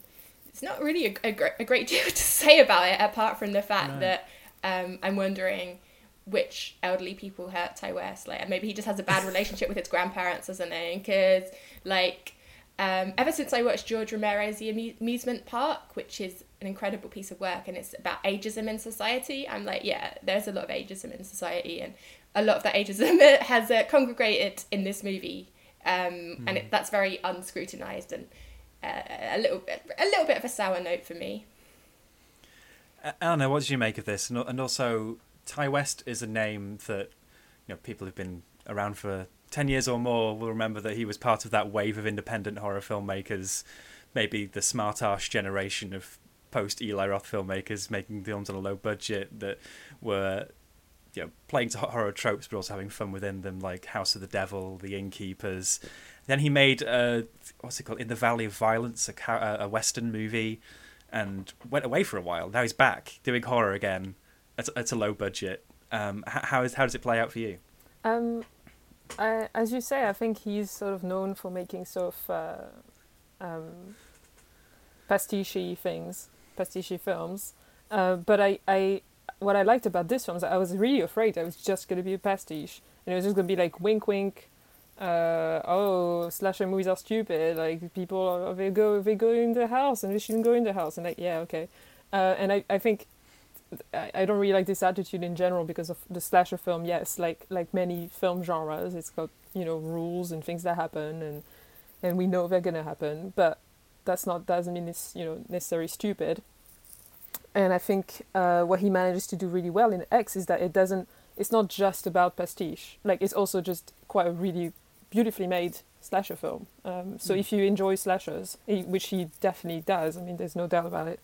it's not really a, a, a, great deal to say about it apart from the fact no. that um, I'm wondering which elderly people hurt Ti West. Like maybe he just has a bad relationship with his grandparents or something. Because like um, ever since I watched George Romero's The Amusement Park, which is an incredible piece of work and it's about ageism in society, I'm like, yeah, there's a lot of ageism in society, and a lot of that ageism has uh, congregated in this movie, um, mm. and it, that's very unscrutinized and uh, a little bit, a little bit of a sour note for me. Anna, what did you make of this? And also, Ti West is a name that you know people who've been around for 10 years or more will remember that he was part of that wave of independent horror filmmakers, maybe the smart arse generation of post Eli Roth filmmakers making films on a low budget that were you know, playing to horror tropes but also having fun within them, like House of the Devil, The Innkeepers. Then he made, what's it called, In the Valley of Violence, a, a Western movie, and went away for a while. Now he's back doing horror again at, at a low budget. Um, how, is, how does it play out for you? Um, I, as you say, I think he's sort of known for making sort of uh, um, pastiche things, pastiche films. Uh, but I, I, what I liked about this film is I was really afraid it was just going to be a pastiche, and it was just going to be like wink, wink. Uh, oh, slasher movies are stupid. Like people, they go, they go in the house, and they shouldn't go in the house. And like, yeah, okay. Uh, and I, I think I, I don't really like this attitude in general because of the slasher film. Yes, like like many film genres, it's got you know rules and things that happen, and and we know they're gonna happen. But that's not doesn't mean it's you know necessarily stupid. And I think uh, what he manages to do really well in X is that it doesn't. It's not just about pastiche. Like it's also just quite a really beautifully made slasher film. Um, so mm. if you enjoy slashers, which he definitely does, I mean, there's no doubt about it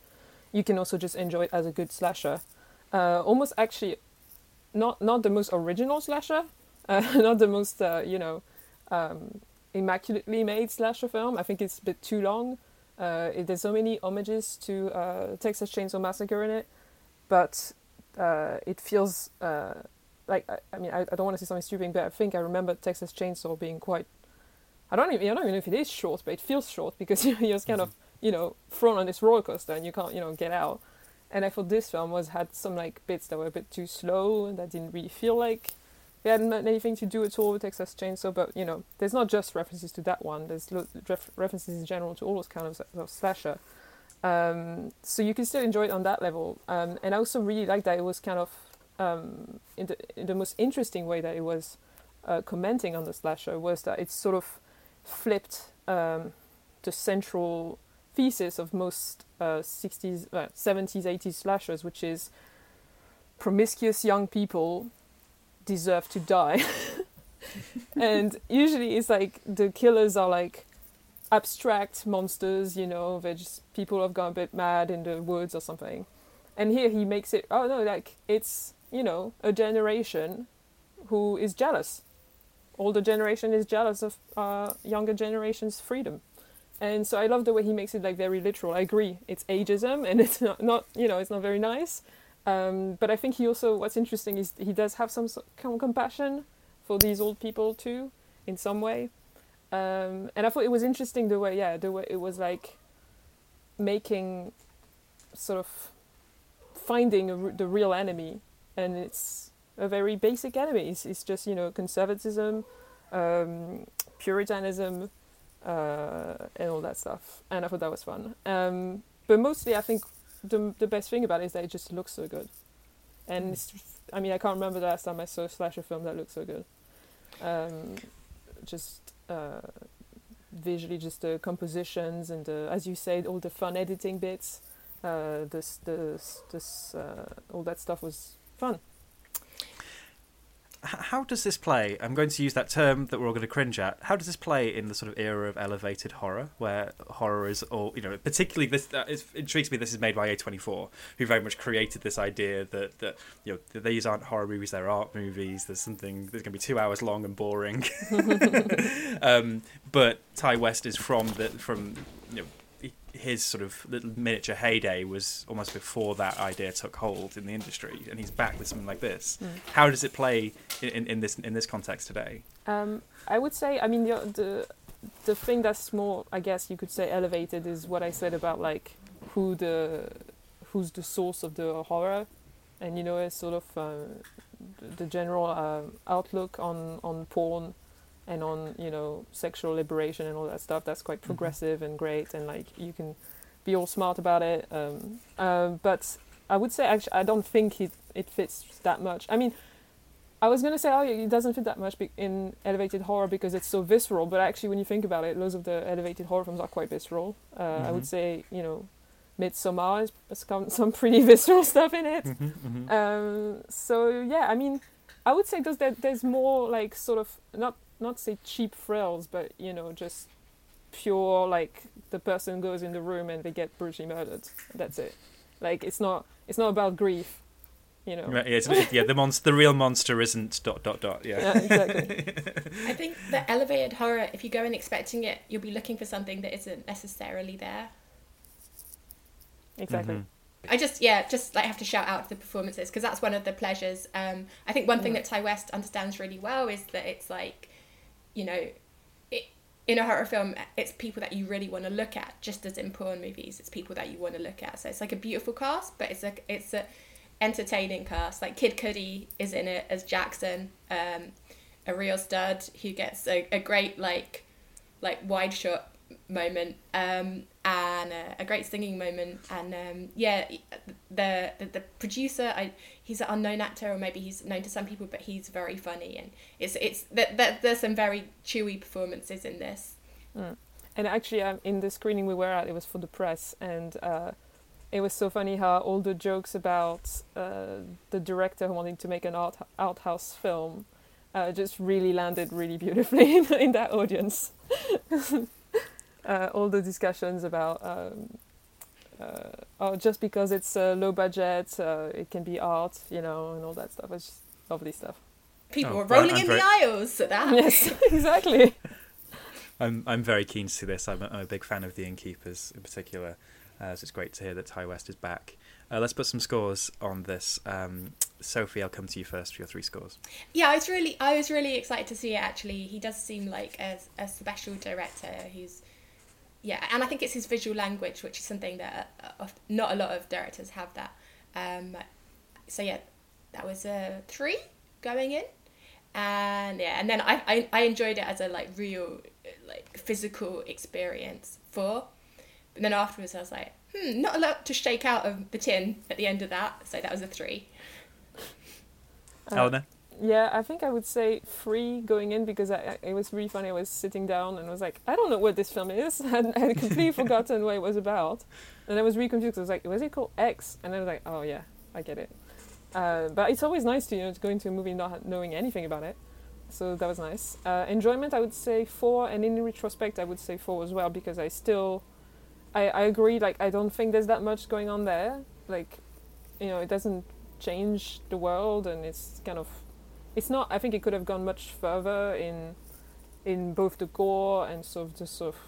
you can also just enjoy it as a good slasher. Uh, almost actually, not not the most original slasher, uh, not the most uh, you know um, immaculately made slasher film. I think it's a bit too long. Uh, it, there's so many homages to uh, Texas Chainsaw Massacre in it, but uh, it feels uh, like I, I mean I, I don't want to say something stupid, but I think I remember Texas Chainsaw being quite. I don't even I don't even know if it is short, but it feels short because you're just kind of you know thrown on this roller coaster and you can't you know get out. And I thought this film was had some like bits that were a bit too slow and that didn't really feel like they hadn't anything to do at all with Texas Chainsaw. But you know, there's not just references to that one. There's ref- references in general to all those kind of, of slasher. Um, so you can still enjoy it on that level. Um, and I also really like that it was kind of um, in, the, in the most interesting way that it was uh, commenting on the slasher was that it sort of flipped um, the central thesis of most uh, 60s, uh, 70s, 80s slashers, which is promiscuous young people deserve to die. and usually it's like the killers are like abstract monsters, you know, they're just people have gone a bit mad in the woods or something. And here he makes it, oh no, like it's, you know, a generation who is jealous. Older generation is jealous of uh, younger generation's freedom. And so I love the way he makes it like very literal. I agree, it's ageism and it's not, not you know, it's not very nice. Um, but I think he also, what's interesting is he does have some compassion for these old people too, in some way. Um, and I thought it was interesting the way, yeah, the way it was like making sort of finding a, the real enemy, and it's a very basic enemy. It's, it's just you know conservatism, um, puritanism, uh, and all that stuff. And I thought that was fun. Um, but mostly, I think the the best thing about it is that it just looks so good, and mm. I mean I can't remember the last time I saw a slasher film that looked so good. Um, just uh, visually, just the compositions and the, as you said, all the fun editing bits. Uh, this this this uh, all that stuff was fun how does this play? I'm going to use that term that we're all going to cringe at. How does this play in the sort of era of elevated horror, where horror is all you know? Particularly, this uh, it intrigues me. This is made by A24, who very much created this idea that that you know these aren't horror movies; they're art movies. There's something that's going to be two hours long and boring. um, but Ti West is from the from you know his sort of little miniature heyday was almost before that idea took hold in the industry, and he's back with something like this. Mm. How does it play in, in, in, this in this context today? Um, I would say, I mean, the, the the thing that's more, I guess you could say, elevated is what I said about like who the who's the source of the horror, and you know, it's sort of uh, the general uh, outlook on on porn and on you know sexual liberation and all that stuff that's quite mm-hmm. progressive mm-hmm. and great and like you can be all smart about it um, uh, but i would say actually i don't think it, it fits that much i mean i was going to say oh it doesn't fit that much in elevated horror because it's so visceral but actually when you think about it loads of the elevated horror films are quite visceral uh, mm-hmm. i would mm-hmm. say you know Midsommar has got some pretty visceral stuff in it. Mm-hmm, mm-hmm. Um, so yeah, I mean, I would say that there's more like sort of not not say cheap frills, but you know, just pure like the person goes in the room and they get brutally murdered. That's it. Like it's not it's not about grief. You know. Right, yeah, yeah, the monster, the real monster isn't dot dot dot. Yeah, yeah exactly. I think the elevated horror, if you go in expecting it, you'll be looking for something that isn't necessarily there. Exactly. Mm-hmm. I just yeah, just like have to shout out to the performances because that's one of the pleasures. Um, I think one thing that Ti West understands really well is that it's like you know, it, in a horror film, it's people that you really want to look at, just as in porn movies, it's people that you want to look at. So it's like a beautiful cast, but it's a it's a entertaining cast. Like Kid Cudi is in it as Jackson, um, a real stud who gets a, a great like like wide shot moment um, and a, great singing moment. And um, yeah the, the, the producer I he's an unknown actor or maybe he's known to some people but he's very funny. And it's it's there's some very chewy performances in this. Mm. and actually um, in the screening we were at it was for the press. And uh, it was so funny how all the jokes about uh, the director wanting to make an art art house film uh, just really landed really beautifully in, in that audience uh, all the discussions about um, uh, oh, just because it's uh, low budget, uh, it can be art, you know, and all that stuff. It's just lovely stuff. People Oh, were well, rolling I'm in very- the aisles at that. Yes, exactly. I'm I'm very keen to see this. I'm a, I'm a big fan of the Innkeepers in particular, uh, so it's great to hear that Ti West is back. Uh, let's put some scores on this. Um, Sophie, I'll come to you first for your three scores. Yeah, I was really, I was really excited to see it. Actually, he does seem like a, a special director who's, yeah, and I think it's his visual language, which is something that uh, not a lot of directors have that. Um, so yeah, that was a three going in, and yeah, and then I, I, I enjoyed it as a like real uh, like physical experience. Four, but then afterwards I was like, hmm, not a lot to shake out of the tin at the end of that. So that was a three. Uh, Eleanor? Yeah, I think I would say three going in because I, I, it was really funny. I was sitting down and was like, I don't know what this film is. and I had completely forgotten what it was about. And I was really confused. I was like, was it called X? And I was like, oh yeah, I get it. Uh, but it's always nice to you know to go into a movie not knowing anything about it. So that was nice. Uh, enjoyment, I would say four, and in retrospect, I would say four as well because I still, I, I agree. Like I don't think there's that much going on there. Like, you know, it doesn't change the world, and it's kind of, it's not. I think it could have gone much further in, in both the gore and sort of the sort of,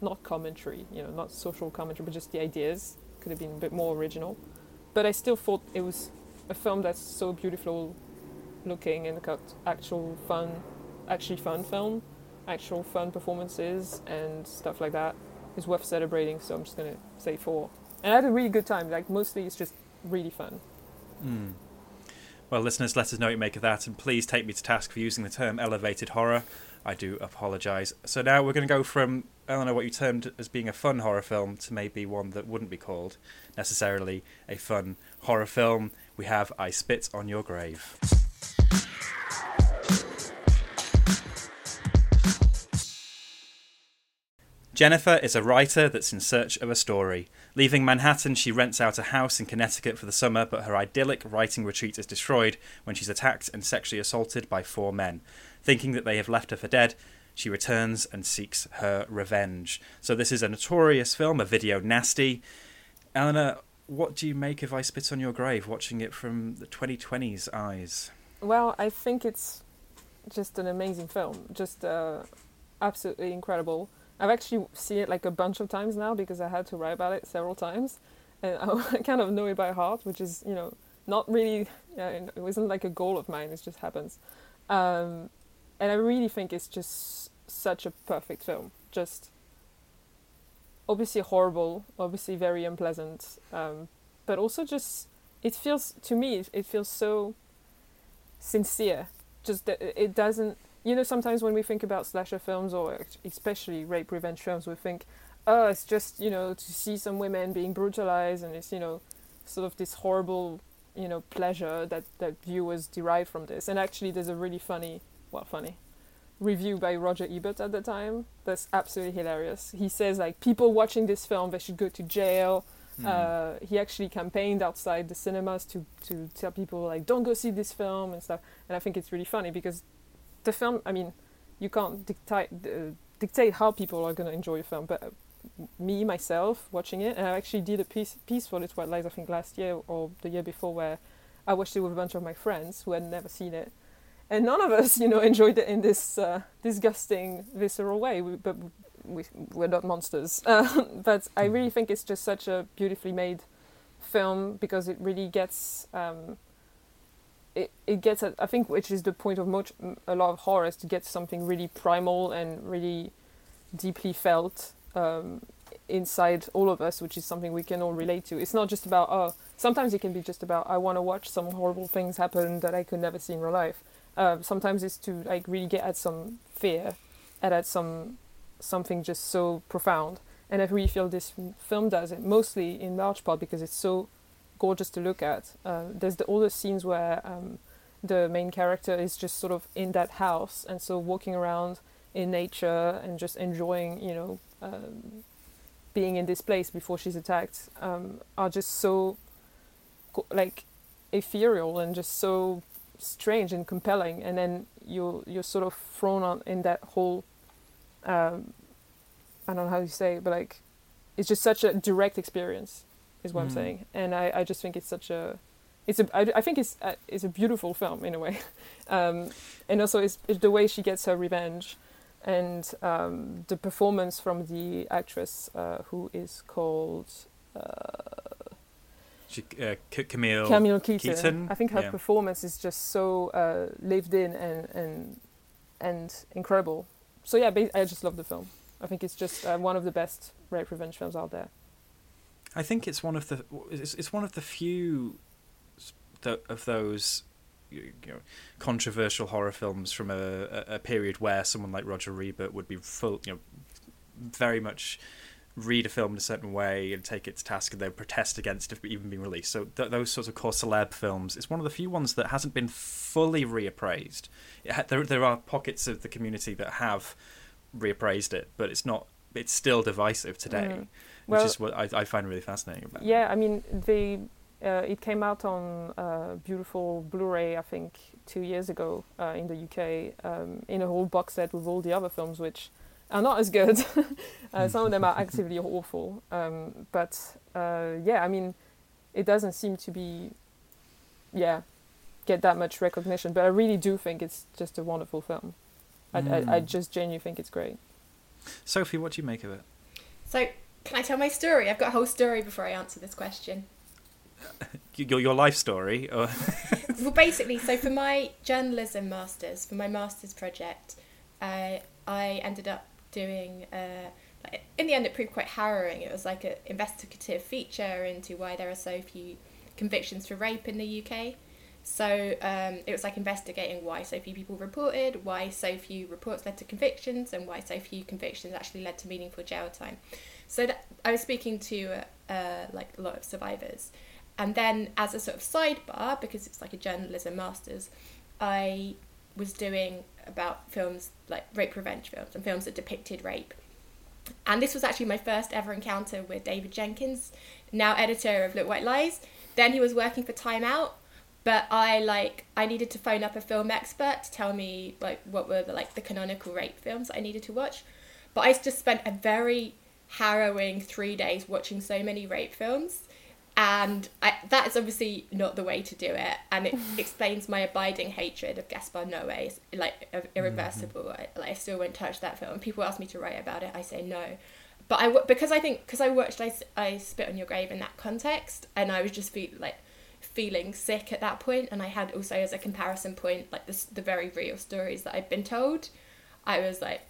not commentary. You know, not social commentary, but just the ideas could have been a bit more original. But I still thought it was a film that's so beautiful looking and got actual fun, actually fun film, actual fun performances and stuff like that is worth celebrating. So I'm just gonna say four. And I had a really good time. Like mostly, it's just really fun. Mm. Well, listeners, let us know what you make of that, and please take me to task for using the term elevated horror. I do apologise. So now we're going to go from, I don't know what you termed as being a fun horror film to maybe one that wouldn't be called necessarily a fun horror film. We have I Spit on Your Grave. Jennifer is a writer that's in search of a story. Leaving Manhattan, she rents out a house in Connecticut for the summer, but her idyllic writing retreat is destroyed when she's attacked and sexually assaulted by four men. Thinking that they have left her for dead, she returns and seeks her revenge. So, this is a notorious film, a video nasty. Eleanor, what do you make of I Spit on Your Grave, watching it from the 2020's eyes? Well, I think it's just an amazing film. Just uh, absolutely incredible. I've actually seen it like a bunch of times now because I had to write about it several times, and I kind of know it by heart, which is you know not really. Yeah, it wasn't like a goal of mine. It just happens, um, and I really think it's just such a perfect film. Just obviously horrible, obviously very unpleasant, um, but also just it feels to me it, feels so sincere. Just that it doesn't you know, sometimes when we think about slasher films or especially rape revenge films, we think, oh, it's just, you know, to see some women being brutalized and it's, you know, sort of this horrible, you know, pleasure that, that viewers derive from this. And actually, there's a really funny, well, funny review by Roger Ebert at the time that's absolutely hilarious. He says, like, people watching this film, they should go to jail. Hmm. Uh, he actually campaigned outside the cinemas to, to tell people, like, don't go see this film and stuff. And I think it's really funny because the film i mean you can't dictate uh, dictate how people are going to enjoy a film but uh, me myself watching it and i actually did a piece piece for little white lies i think last year or the year before where i watched it with a bunch of my friends who had never seen it. And none of us you know enjoyed it in this uh, disgusting visceral way. We, but we, we're not monsters. Uh, but i really think it's just such a beautifully made film because it really gets um, it, it gets at, I think which is the point of much a lot of horror is to get something really primal and really deeply felt um, inside all of us, which is something we can all relate to. It's not just about oh. Sometimes it can be just about I want to watch some horrible things happen that I could never see in real life. Uh, sometimes it's to like really get at some fear, and at some something just so profound. And I really feel this film does it mostly in large part because it's so gorgeous to look at. Uh, there's the, all the scenes where um, the main character is just sort of in that house and so walking around in nature and just enjoying, you know, um, being in this place before she's attacked um, are just so like ethereal and just so strange and compelling. And then you're you're sort of thrown on in that whole. Um, I don't know how you say, it, but like, it's just such a direct experience is what I'm Mm. saying. And I, I just think it's such a it's a I, I think it's a, it's a beautiful film in a way, um, and also it's, it's the way she gets her revenge, and um, the performance from the actress uh, who is called uh, She, uh, Camille, Camille Keaton. Keaton? I think her Yeah. performance is just so uh, lived in and and and incredible. So yeah, I just love the film. I think it's just uh, one of the best rape revenge films out there. I think it's one of the it's, it's one of the few of those you know controversial horror films from a, a, period where someone like Roger Ebert would be full you know very much read a film in a certain way and take it to task and then protest against it even being released. So th- those sorts of core celeb films, it's one of the few ones that hasn't been fully reappraised. Ha- there there are pockets of the community that have reappraised it, but it's not. It's still divisive today, Mm. Which Well- is what I, I find really fascinating about. it. Yeah, I mean, they uh, it came out on uh, beautiful Blu-ray, I think, two years ago uh, in the UK, um, in a whole box set with all the other films, which are not as good. uh, some of them are actively awful, um, but uh, yeah, I mean, it doesn't seem to be, yeah, get that much recognition. But I really do think it's just a wonderful film. I, I, I Mm. just genuinely think it's great. Sophie, what do you make of it? So, can I tell my story? I've got a whole story before I answer this question. Your your life story, or well, basically, so for my journalism masters, for my master's project, uh, I ended up doing. Uh, in the end, it proved quite harrowing. It was like an investigative feature into why there are so few convictions for rape in the UK. So um, it was like investigating why so few people reported, why so few reports led to convictions, and why so few convictions actually led to meaningful jail time. So that, I was speaking to uh, like a lot of survivors, and then as a sort of sidebar, because it's like a journalism masters, I was doing about films like rape revenge films and films that depicted rape. And this was actually my first ever encounter with David Jenkins, now editor of Little White Lies. Then he was working for Time Out, but I like I needed to phone up a film expert to tell me like what were the like the canonical rape films I needed to watch. But I just spent a very harrowing three days watching so many rape films. And I, that is obviously not the way to do it. And it explains my abiding hatred of Gaspar Noé like ir- mm-hmm. irreversible. I, like I still won't touch that film. People ask me to write about it I say no. But I because I think because I watched I, I Spit on Your Grave in that context and I was just feel, like feeling sick at that point and I had also as a comparison point like this, the very real stories that I'd been told. I was like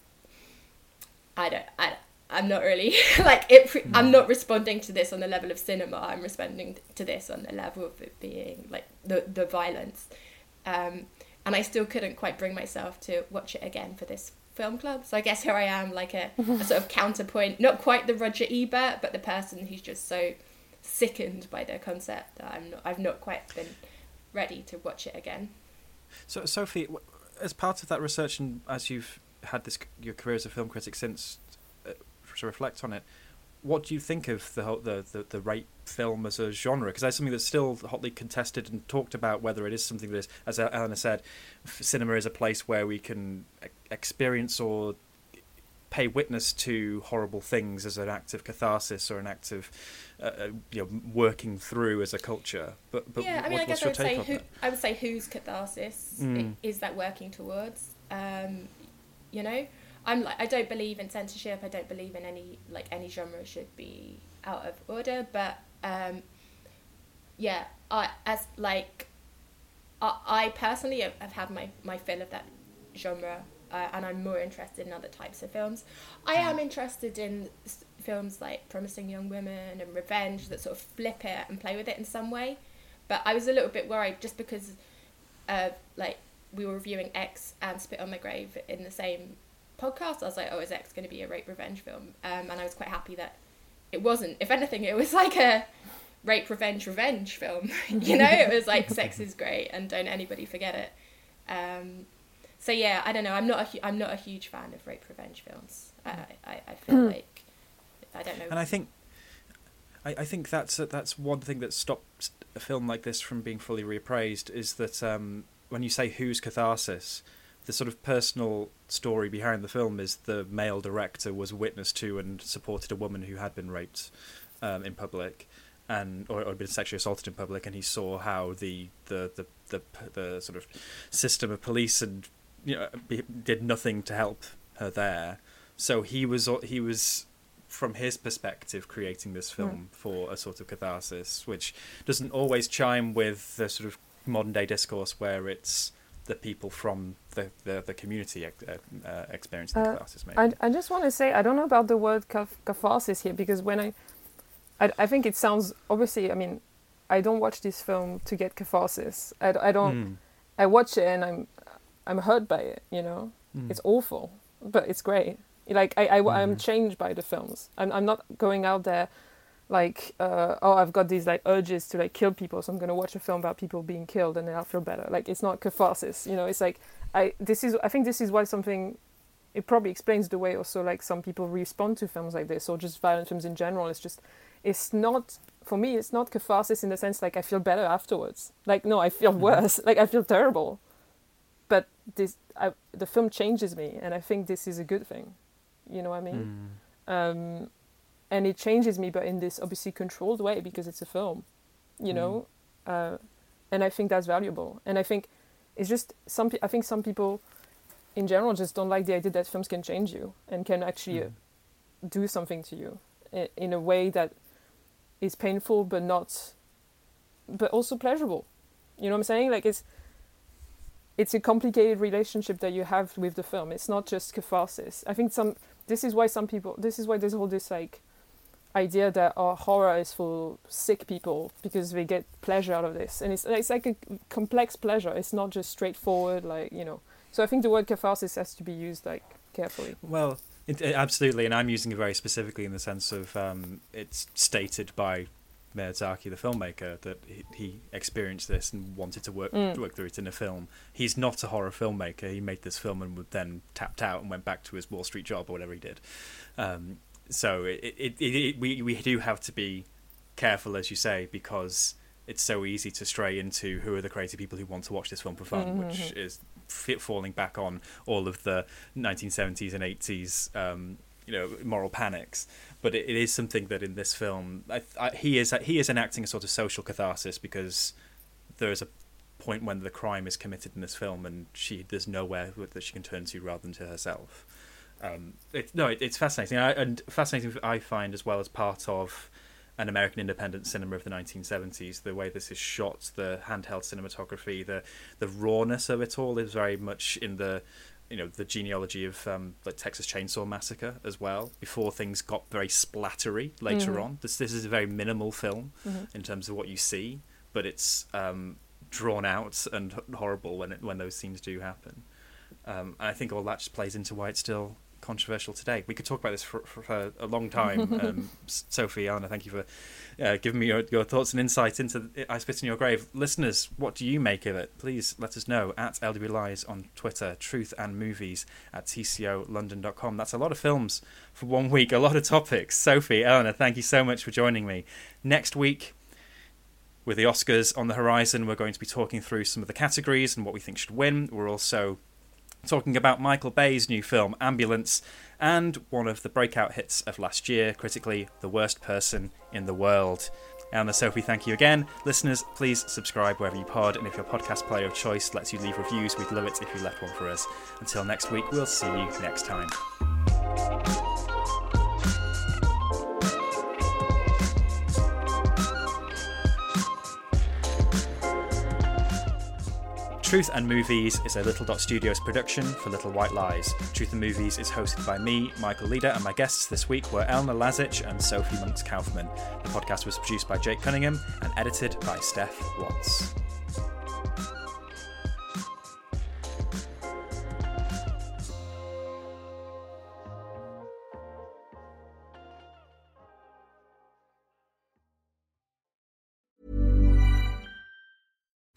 I don't I, I'm not really like it pre- I'm not responding to this on the level of cinema. I'm responding to this on the level of it being like the the violence. Um, and I still couldn't quite bring myself to watch it again for this film club. So I guess here I am like a, a sort of counterpoint not quite the Roger Ebert but the person who's just so sickened by the concept that I'm not I've not quite been ready to watch it again. So, Sophie, as part of that research and as you've had this your career as a film critic since to reflect on it, what do you think of the whole, the, the the rape film as a genre? Because that's something that's still hotly contested and talked about whether it is something that is, as Eleanor said, cinema is a place where we can experience or pay witness to horrible things as an act of catharsis or an act of uh, uh, you know working through as a culture. But but yeah, I mean, what- I guess I would say who? I would say whose catharsis Mm. is that working towards? Um, you know, I'm like I don't believe in censorship. I don't believe in any like any genre should be out of order. But um, yeah, I as like I, I personally have, have had my my fill of that genre. Uh, and I'm more interested in other types of films. I am interested in s- films like Promising Young Women and Revenge that sort of flip it and play with it in some way. But I was a little bit worried just because, uh, like, we were reviewing X and Spit on My Grave in the same podcast. I was like, oh, is X going to be a rape revenge film? Um, and I was quite happy that it wasn't. If anything, it was like a rape revenge revenge film. you know, it was like sex is great and don't anybody forget it. Um, so yeah, I don't know. I'm not a hu- I'm not a huge fan of rape revenge films. I I, I feel like I don't know. And I think, I, I think that's that's one thing that stops a film like this from being fully reappraised is that um, when you say whose catharsis, the sort of personal story behind the film is the male director was witness to and supported a woman who had been raped um, in public, and or, or been sexually assaulted in public, and he saw how the the the the, the sort of system of police and you know did nothing to help her there. So he was he was from his perspective creating this film mm. for a sort of catharsis, which doesn't always chime with the sort of modern day discourse where it's the people from the the, the community uh, uh, experiencing uh, catharsis. Maybe. I I just want to say I don't know about the word catharsis here because when I, I I think it sounds obviously I mean I don't watch this film to get catharsis. I, I don't. Mm. I watch it and I'm I'm hurt by it. You know, mm. it's awful, but it's great. Like I, I mm. I'm changed by the films. I'm I'm not going out there like uh, oh I've got these like urges to like kill people, so I'm gonna watch a film about people being killed and then I'll feel better. Like it's not catharsis. You know, it's like I this is I think this is why something. It probably explains the way also like some people respond to films like this or just violent films in general. It's just it's not for me it's not catharsis in the sense like I feel better afterwards. Like no, I feel mm-hmm. worse. Like I feel terrible. But this I, the film changes me, and I think this is a good thing. You know what I mean? Mm. Um, and it changes me, but in this obviously controlled way because it's a film. You mm. know, uh, and I think that's valuable. And I think it's just some. I think some people, in general, just don't like the idea that films can change you and can actually mm. do something to you in a way that is painful but not but also pleasurable you know what i'm saying like it's it's a complicated relationship that you have with the film it's not just catharsis i think some this is why some people this is why there's all this like idea that oh, horror is for sick people because they get pleasure out of this and it's it's like a complex pleasure it's not just straightforward like you know so i think the word catharsis has to be used like carefully well it, it, absolutely, and I'm using it very specifically in the sense of um, it's stated by Meir Zarchi, the filmmaker, that he, he, experienced this and wanted to work mm. work through it in a film. He's not a horror filmmaker. He made this film and then tapped out and went back to his Wall Street job or whatever he did. Um, so it, it, it, we we do have to be careful, as you say, because it's so easy to stray into who are the crazy people who want to watch this film for fun, mm-hmm. which is falling back on all of the 1970s and 80s, um, you know, moral panics. But it, it is something that in this film, I, I, he is he is enacting a sort of social catharsis because there is a point when the crime is committed in this film, and she there's nowhere that she can turn to rather than to herself. Um, it, no, it, it's fascinating, I, and fascinating. I find as well as part of an American independent cinema of the 1970s. The way this is shot, the handheld cinematography, the the rawness of it all is very much in the you know the genealogy of um, like Texas Chainsaw Massacre as well. Before things got very splattery later mm-hmm. on, this this is a very minimal film mm-hmm. in terms of what you see, but it's um, drawn out and horrible when it, when those scenes do happen. Um, and I think all that just plays into why it's still controversial today. We could talk about this for, for, for a long time. Um, Sophie, Anna, thank you for uh, giving me your, your, thoughts and insight into I Spit in Your Grave. Listeners, what do you make of it? Please let us know at LWLies on Twitter, truth and movies at tcolondon.com. That's a lot of films for one week, a lot of topics. Sophie, Elena, thank you so much for joining me. Next week, with the Oscars on the horizon, we're going to be talking through some of the categories and what we think should win. We're also talking about Michael Bay's new film, Ambulance, and one of the breakout hits of last year, critically, The Worst Person in the World. Anna Sophie, thank you again. Listeners, please subscribe wherever you pod, and if your podcast player of choice lets you leave reviews, we'd love it if you left one for us. Until next week, we'll see you next time. Truth and Movies is a Little Dot Studios production for Little White Lies. Truth and Movies is hosted by me, Michael Leader, and my guests this week were Elena Lazic and Sophie Monks Kaufman. The podcast was produced by Jake Cunningham and edited by Steph Watts.